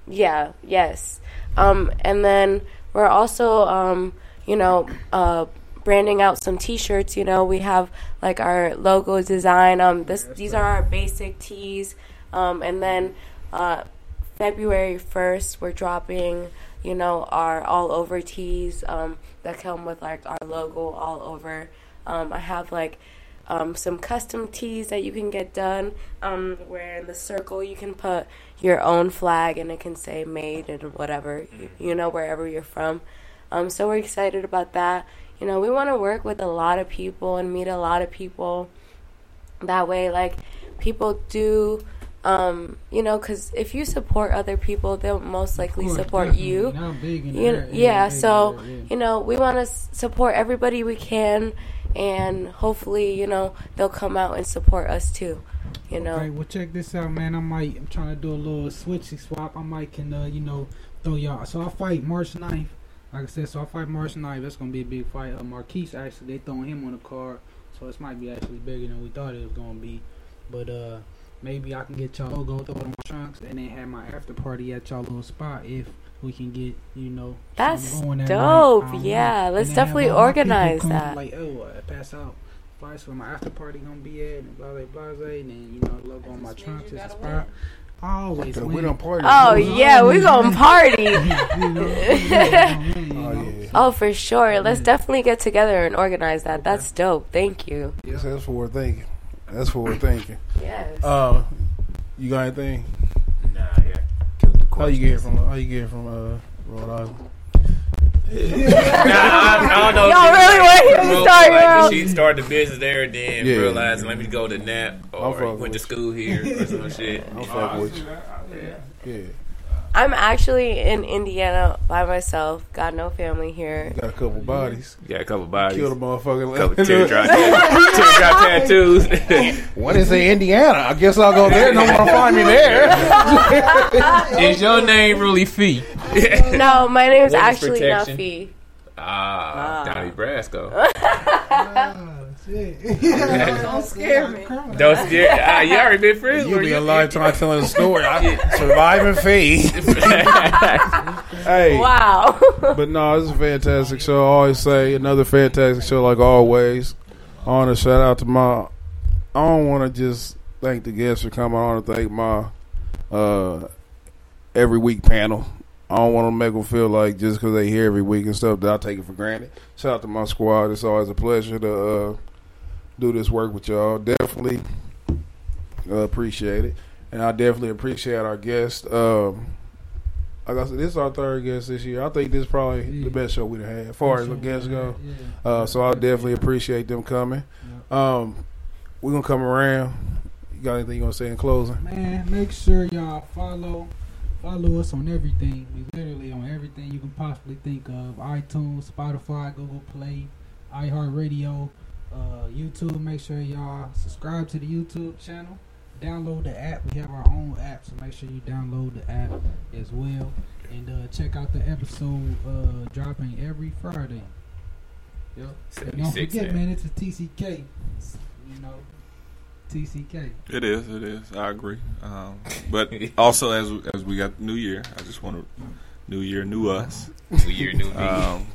Speaker 5: Yeah, yes. Um, and then we're also, um, you know, uh, branding out some T-shirts. You know, we have like our logo design. Um, this these are our basic tees. Um, and then uh, February first, we're dropping, you know, our all over tees um, that come with like our logo all over. Um, I have like um, some custom tees that you can get done um, where in the circle you can put your own flag and it can say made and whatever you, you know wherever you're from. Um, so we're excited about that. You know we want to work with a lot of people and meet a lot of people. That way like people do um, you know because if you support other people they'll most likely
Speaker 3: course,
Speaker 5: support you
Speaker 3: And big in
Speaker 5: you
Speaker 3: that.
Speaker 5: yeah, so
Speaker 3: yeah.
Speaker 5: you know we want to s- support everybody we can and hopefully you know they'll come out and support us too you know
Speaker 3: Okay, well check this out, man. I might I'm trying to do a little switchy swap. I might can uh, you know throw y'all. So I fight March 9th. Like I said, so I fight March 9th. That's gonna be a big fight. Uh, Marquise actually they throwing him on the card, so this might be actually bigger than we thought it was gonna be. But uh, maybe I can get y'all logo throw it on my trunks and then have my after party at y'all little spot if we can get you know.
Speaker 5: That's
Speaker 3: going that
Speaker 5: dope.
Speaker 3: night. I don't know.
Speaker 5: Yeah, let's
Speaker 3: And then have
Speaker 5: definitely
Speaker 3: all my
Speaker 5: organize
Speaker 3: come,
Speaker 5: that.
Speaker 3: Like oh, I pass out. Flights where my after party gonna be at, and blah blah blah, and then you know logo on my trunks
Speaker 6: you
Speaker 3: is a spot.
Speaker 6: win.
Speaker 3: I always
Speaker 1: We don't party.
Speaker 5: oh
Speaker 3: Those
Speaker 5: yeah we gonna party
Speaker 3: You know, you
Speaker 1: Oh oh,
Speaker 5: oh for sure let's definitely get together and organize that that's dope thank you
Speaker 1: Yes, that's what we're thinking. That's what we're thinking.
Speaker 5: yes
Speaker 1: Uh, you got anything?
Speaker 4: Nah, yeah. Killed the
Speaker 1: How you get from? How you get from uh, Rhode Island?
Speaker 4: Nah, I, I don't know.
Speaker 5: Y'all really
Speaker 4: she-
Speaker 5: want him to start
Speaker 4: like,
Speaker 5: your?
Speaker 4: She started the business there, and then
Speaker 1: Yeah.
Speaker 4: realized let me go to Nap or went to school here or some shit.
Speaker 1: I'm fucking with you. Yeah,
Speaker 5: i'm actually in indiana by myself got no family here
Speaker 1: got a couple bodies.
Speaker 4: Got a couple bodies.
Speaker 1: Killed a motherfucker.
Speaker 4: couple teardrop, teardrop tattoos.
Speaker 1: What is it, Indiana? I guess I'll go there. No one will find me there.
Speaker 4: Is your name really Fee?
Speaker 5: no my name's
Speaker 4: Witness
Speaker 5: actually not
Speaker 4: protection.
Speaker 5: fee
Speaker 4: Ah, Donnie Brasco.
Speaker 3: Ah, shit.
Speaker 6: Don't scare me.
Speaker 4: Don't scare. Ah, you already been friends.
Speaker 1: You'll
Speaker 4: with
Speaker 1: be
Speaker 4: her.
Speaker 1: a lifetime telling a story. I, surviving fee. hey,
Speaker 5: wow
Speaker 1: but no, it's a fantastic show. I always say another fantastic show, like always. I want to shout out to my. I don't want to just thank the guests for coming. I want to thank my uh, every week panel. I don't want to make them feel like just because they here every week and stuff that I take it for granted. Shout out to my squad. It's always a pleasure to uh, do this work with y'all. Definitely uh, appreciate it, and I definitely appreciate our guest. Um, like I said, this is our third guest this year. I think this is probably
Speaker 3: Yeah.
Speaker 1: the best show we've had as far as the guests go.
Speaker 3: Yeah.
Speaker 1: Uh, so I definitely appreciate them coming. Um, we're gonna come around. You got anything you want to say in closing?
Speaker 3: Man, make sure y'all follow follow us on everything. We literally on everything you can possibly think of: iTunes, Spotify, Google Play, iHeartRadio, uh, YouTube. Make sure y'all subscribe to the YouTube channel. Download the app. We have our own app, so make sure you download the app as well. And uh, check out the episode uh, dropping every Friday. Yep. And don't forget,
Speaker 4: man.
Speaker 3: man, it's a TCK. You know, TCK.
Speaker 2: It is. It is. I agree. Um, but also, as as we got New Year, I just want to New Year, new us.
Speaker 4: New year, new me.
Speaker 2: Um,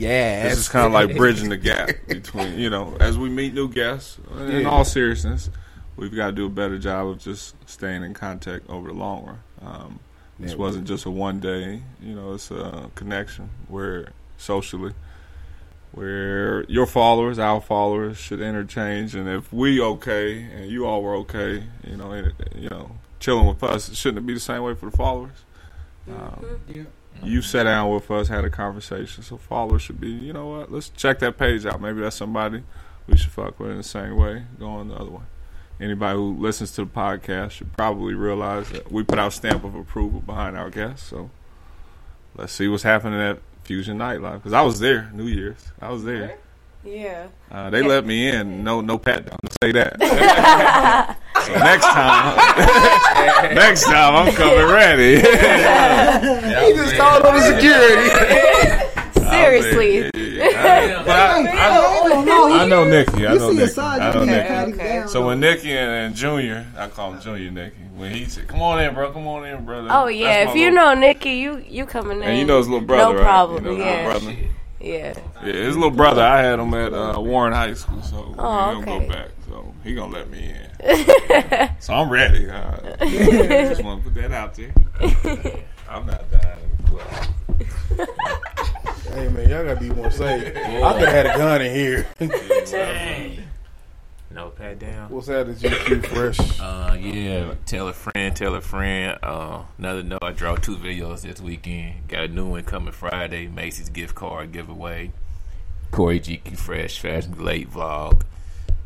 Speaker 1: Yeah,
Speaker 2: this is kind of like bridging the gap between you know as we meet new guests. In
Speaker 1: Yeah.
Speaker 2: all seriousness, we've got to do a better job of just staying in contact over the long run. Um, this
Speaker 1: Yeah.
Speaker 2: wasn't just a one day. You know, it's a connection where socially where your followers, our followers, should interchange, and if we okay and you all were okay, you know, you know, chilling with us, shouldn't it be the same way for the followers? Um,
Speaker 3: Yeah.
Speaker 2: You sat down with us, had a conversation, so followers should be, you know what? Let's check that page out. Maybe that's somebody we should fuck with in the same way, going the other way. Anybody who listens to the podcast should probably realize that we put our stamp of approval behind our guests. So let's see what's happening at Fusion Nightlife because I was there New Year's. I was there.
Speaker 5: Yeah.
Speaker 2: Uh, they let me in. No, no pat down. to Say that. so next time, next time I'm coming ready.
Speaker 1: He just called on the security.
Speaker 5: Seriously.
Speaker 2: Yeah. But I, I, I know Nikki. I know
Speaker 7: see
Speaker 2: Nikki. I know Nikki.
Speaker 7: pat
Speaker 5: Okay.
Speaker 2: So when Nikki and, and Junior, I call him Junior Nikki. When he said, "Come on in, bro. Come on in, brother."
Speaker 5: Oh yeah, if you
Speaker 2: little-
Speaker 5: know Nikki, you you coming in.
Speaker 2: and you know his little brother,
Speaker 5: No
Speaker 2: right?
Speaker 5: problem.
Speaker 2: You know his
Speaker 5: yeah.
Speaker 2: brother.
Speaker 5: Yeah.
Speaker 2: Yeah, his little brother. I had him at uh, Warren High School, so we
Speaker 5: Oh,
Speaker 2: gonna
Speaker 5: okay.
Speaker 2: go back. So he gonna let me in. so I'm ready. Uh, just want to put that out there. I'm not dying in the club.
Speaker 1: Hey man, y'all gotta be more safe. I could have had a gun in here.
Speaker 4: No pat down.
Speaker 1: What's that? Is GQ fresh?
Speaker 4: Uh, yeah. Tell a friend. Tell a friend. Uh, another note. I draw two videos this weekend. Got a new one coming Friday. Macy's gift card giveaway. Corey GQ Fresh Fashion Late vlog.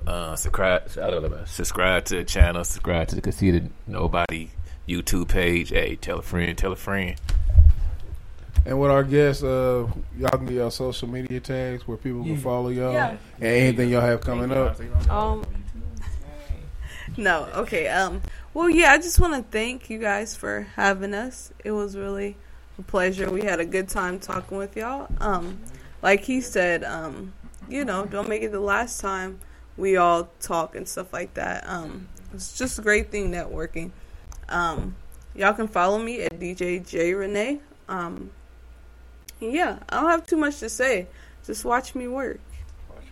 Speaker 4: Uh, subscribe. I don't know, subscribe to the channel. Subscribe to the Conceited Knowbody YouTube page. Hey, tell a friend. Tell a friend.
Speaker 1: And with our guests, uh, y'all can get y'all social media tags where people can follow y'all
Speaker 6: Yeah.
Speaker 1: and anything y'all have coming up.
Speaker 6: Um, no, okay. Um, well, yeah, I just want to thank you guys for having us. It was really a pleasure. We had a good time talking with y'all. Um, like he said, um, you know, don't make it the last time we all talk and stuff like that. Um, it's just a great thing networking. Um, y'all can follow me at DJ J Renee. Um, yeah, I don't have too much to say. Just watch me work.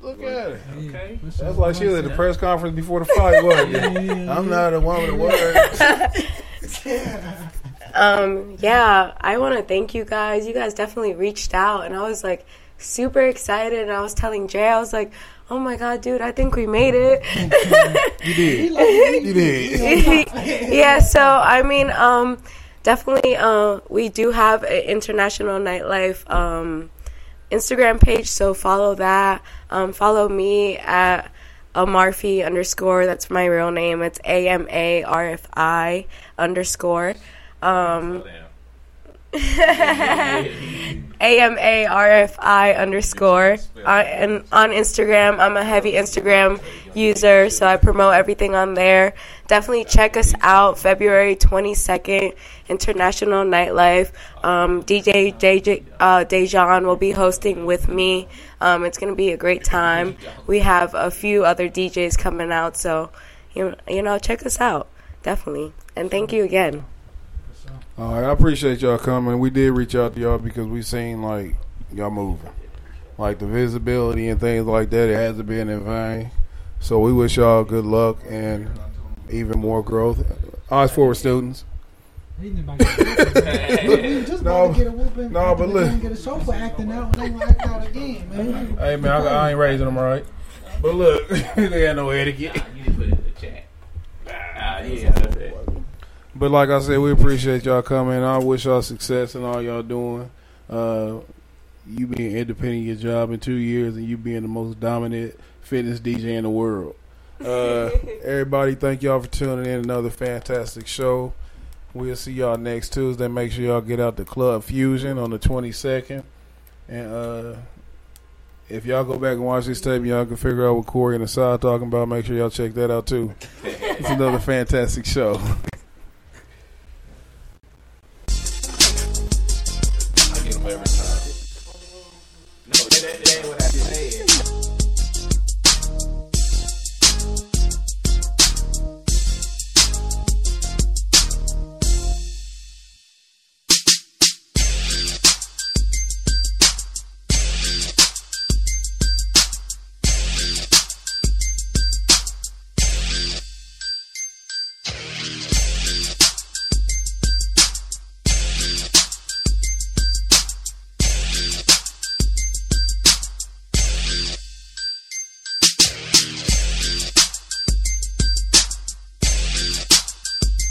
Speaker 1: Look at it.
Speaker 4: Okay.
Speaker 1: That's like she was at the press conference before the fight, wasn't it? I'm not a woman of words.
Speaker 5: Um, yeah, I want to thank you guys. You guys definitely reached out, and I was like super excited. And I was telling Jay, I was like, "Oh my god, dude, I think we made it."
Speaker 1: You did. You did.
Speaker 5: yeah, so I mean, um, definitely, uh, we do have an international nightlife um, Instagram page, so follow that. Um, follow me at Amarfi underscore. That's my real name. It's A M A R F I underscore. Um, A M A R F I underscore. I, and on Instagram, I'm a heavy Instagram user, so I promote everything on there. Definitely check us out. February 22nd, International Nightlife. Um, DJ uh, Dejan will be hosting with me. Um, it's gonna be a great time. We have a few other DJs coming out, so you you know check us out definitely. And thank you again.
Speaker 1: All right, I appreciate y'all coming. We did reach out to y'all because we seen like y'all moving, like the visibility and things like that. It hasn't been in vain. So we wish y'all good luck and even more growth. Eyes forward, students.
Speaker 3: Ain't nobody get a whooping. Just
Speaker 1: No,
Speaker 3: about to get a whooping.
Speaker 1: no, but look.
Speaker 3: Get a show for acting out, and they gonna act out again, man.
Speaker 1: Hey man, I, I ain't raising them right. But look, they got no etiquette.
Speaker 4: You need to put it in the chat. Ah, yeah. That's it.
Speaker 1: But like I said, we appreciate y'all coming. I wish y'all success in all y'all doing. Uh, you being independent of your job in two years, and you being the most dominant fitness DJ in the world. Uh, everybody, thank y'all for tuning in. Another fantastic show. We'll see y'all next Tuesday. Make sure y'all get out to Club Fusion on the twenty second. And uh, if y'all go back and watch this tape, y'all can figure out what Corey and Asad talking about. Make sure y'all check that out too. It's another fantastic show.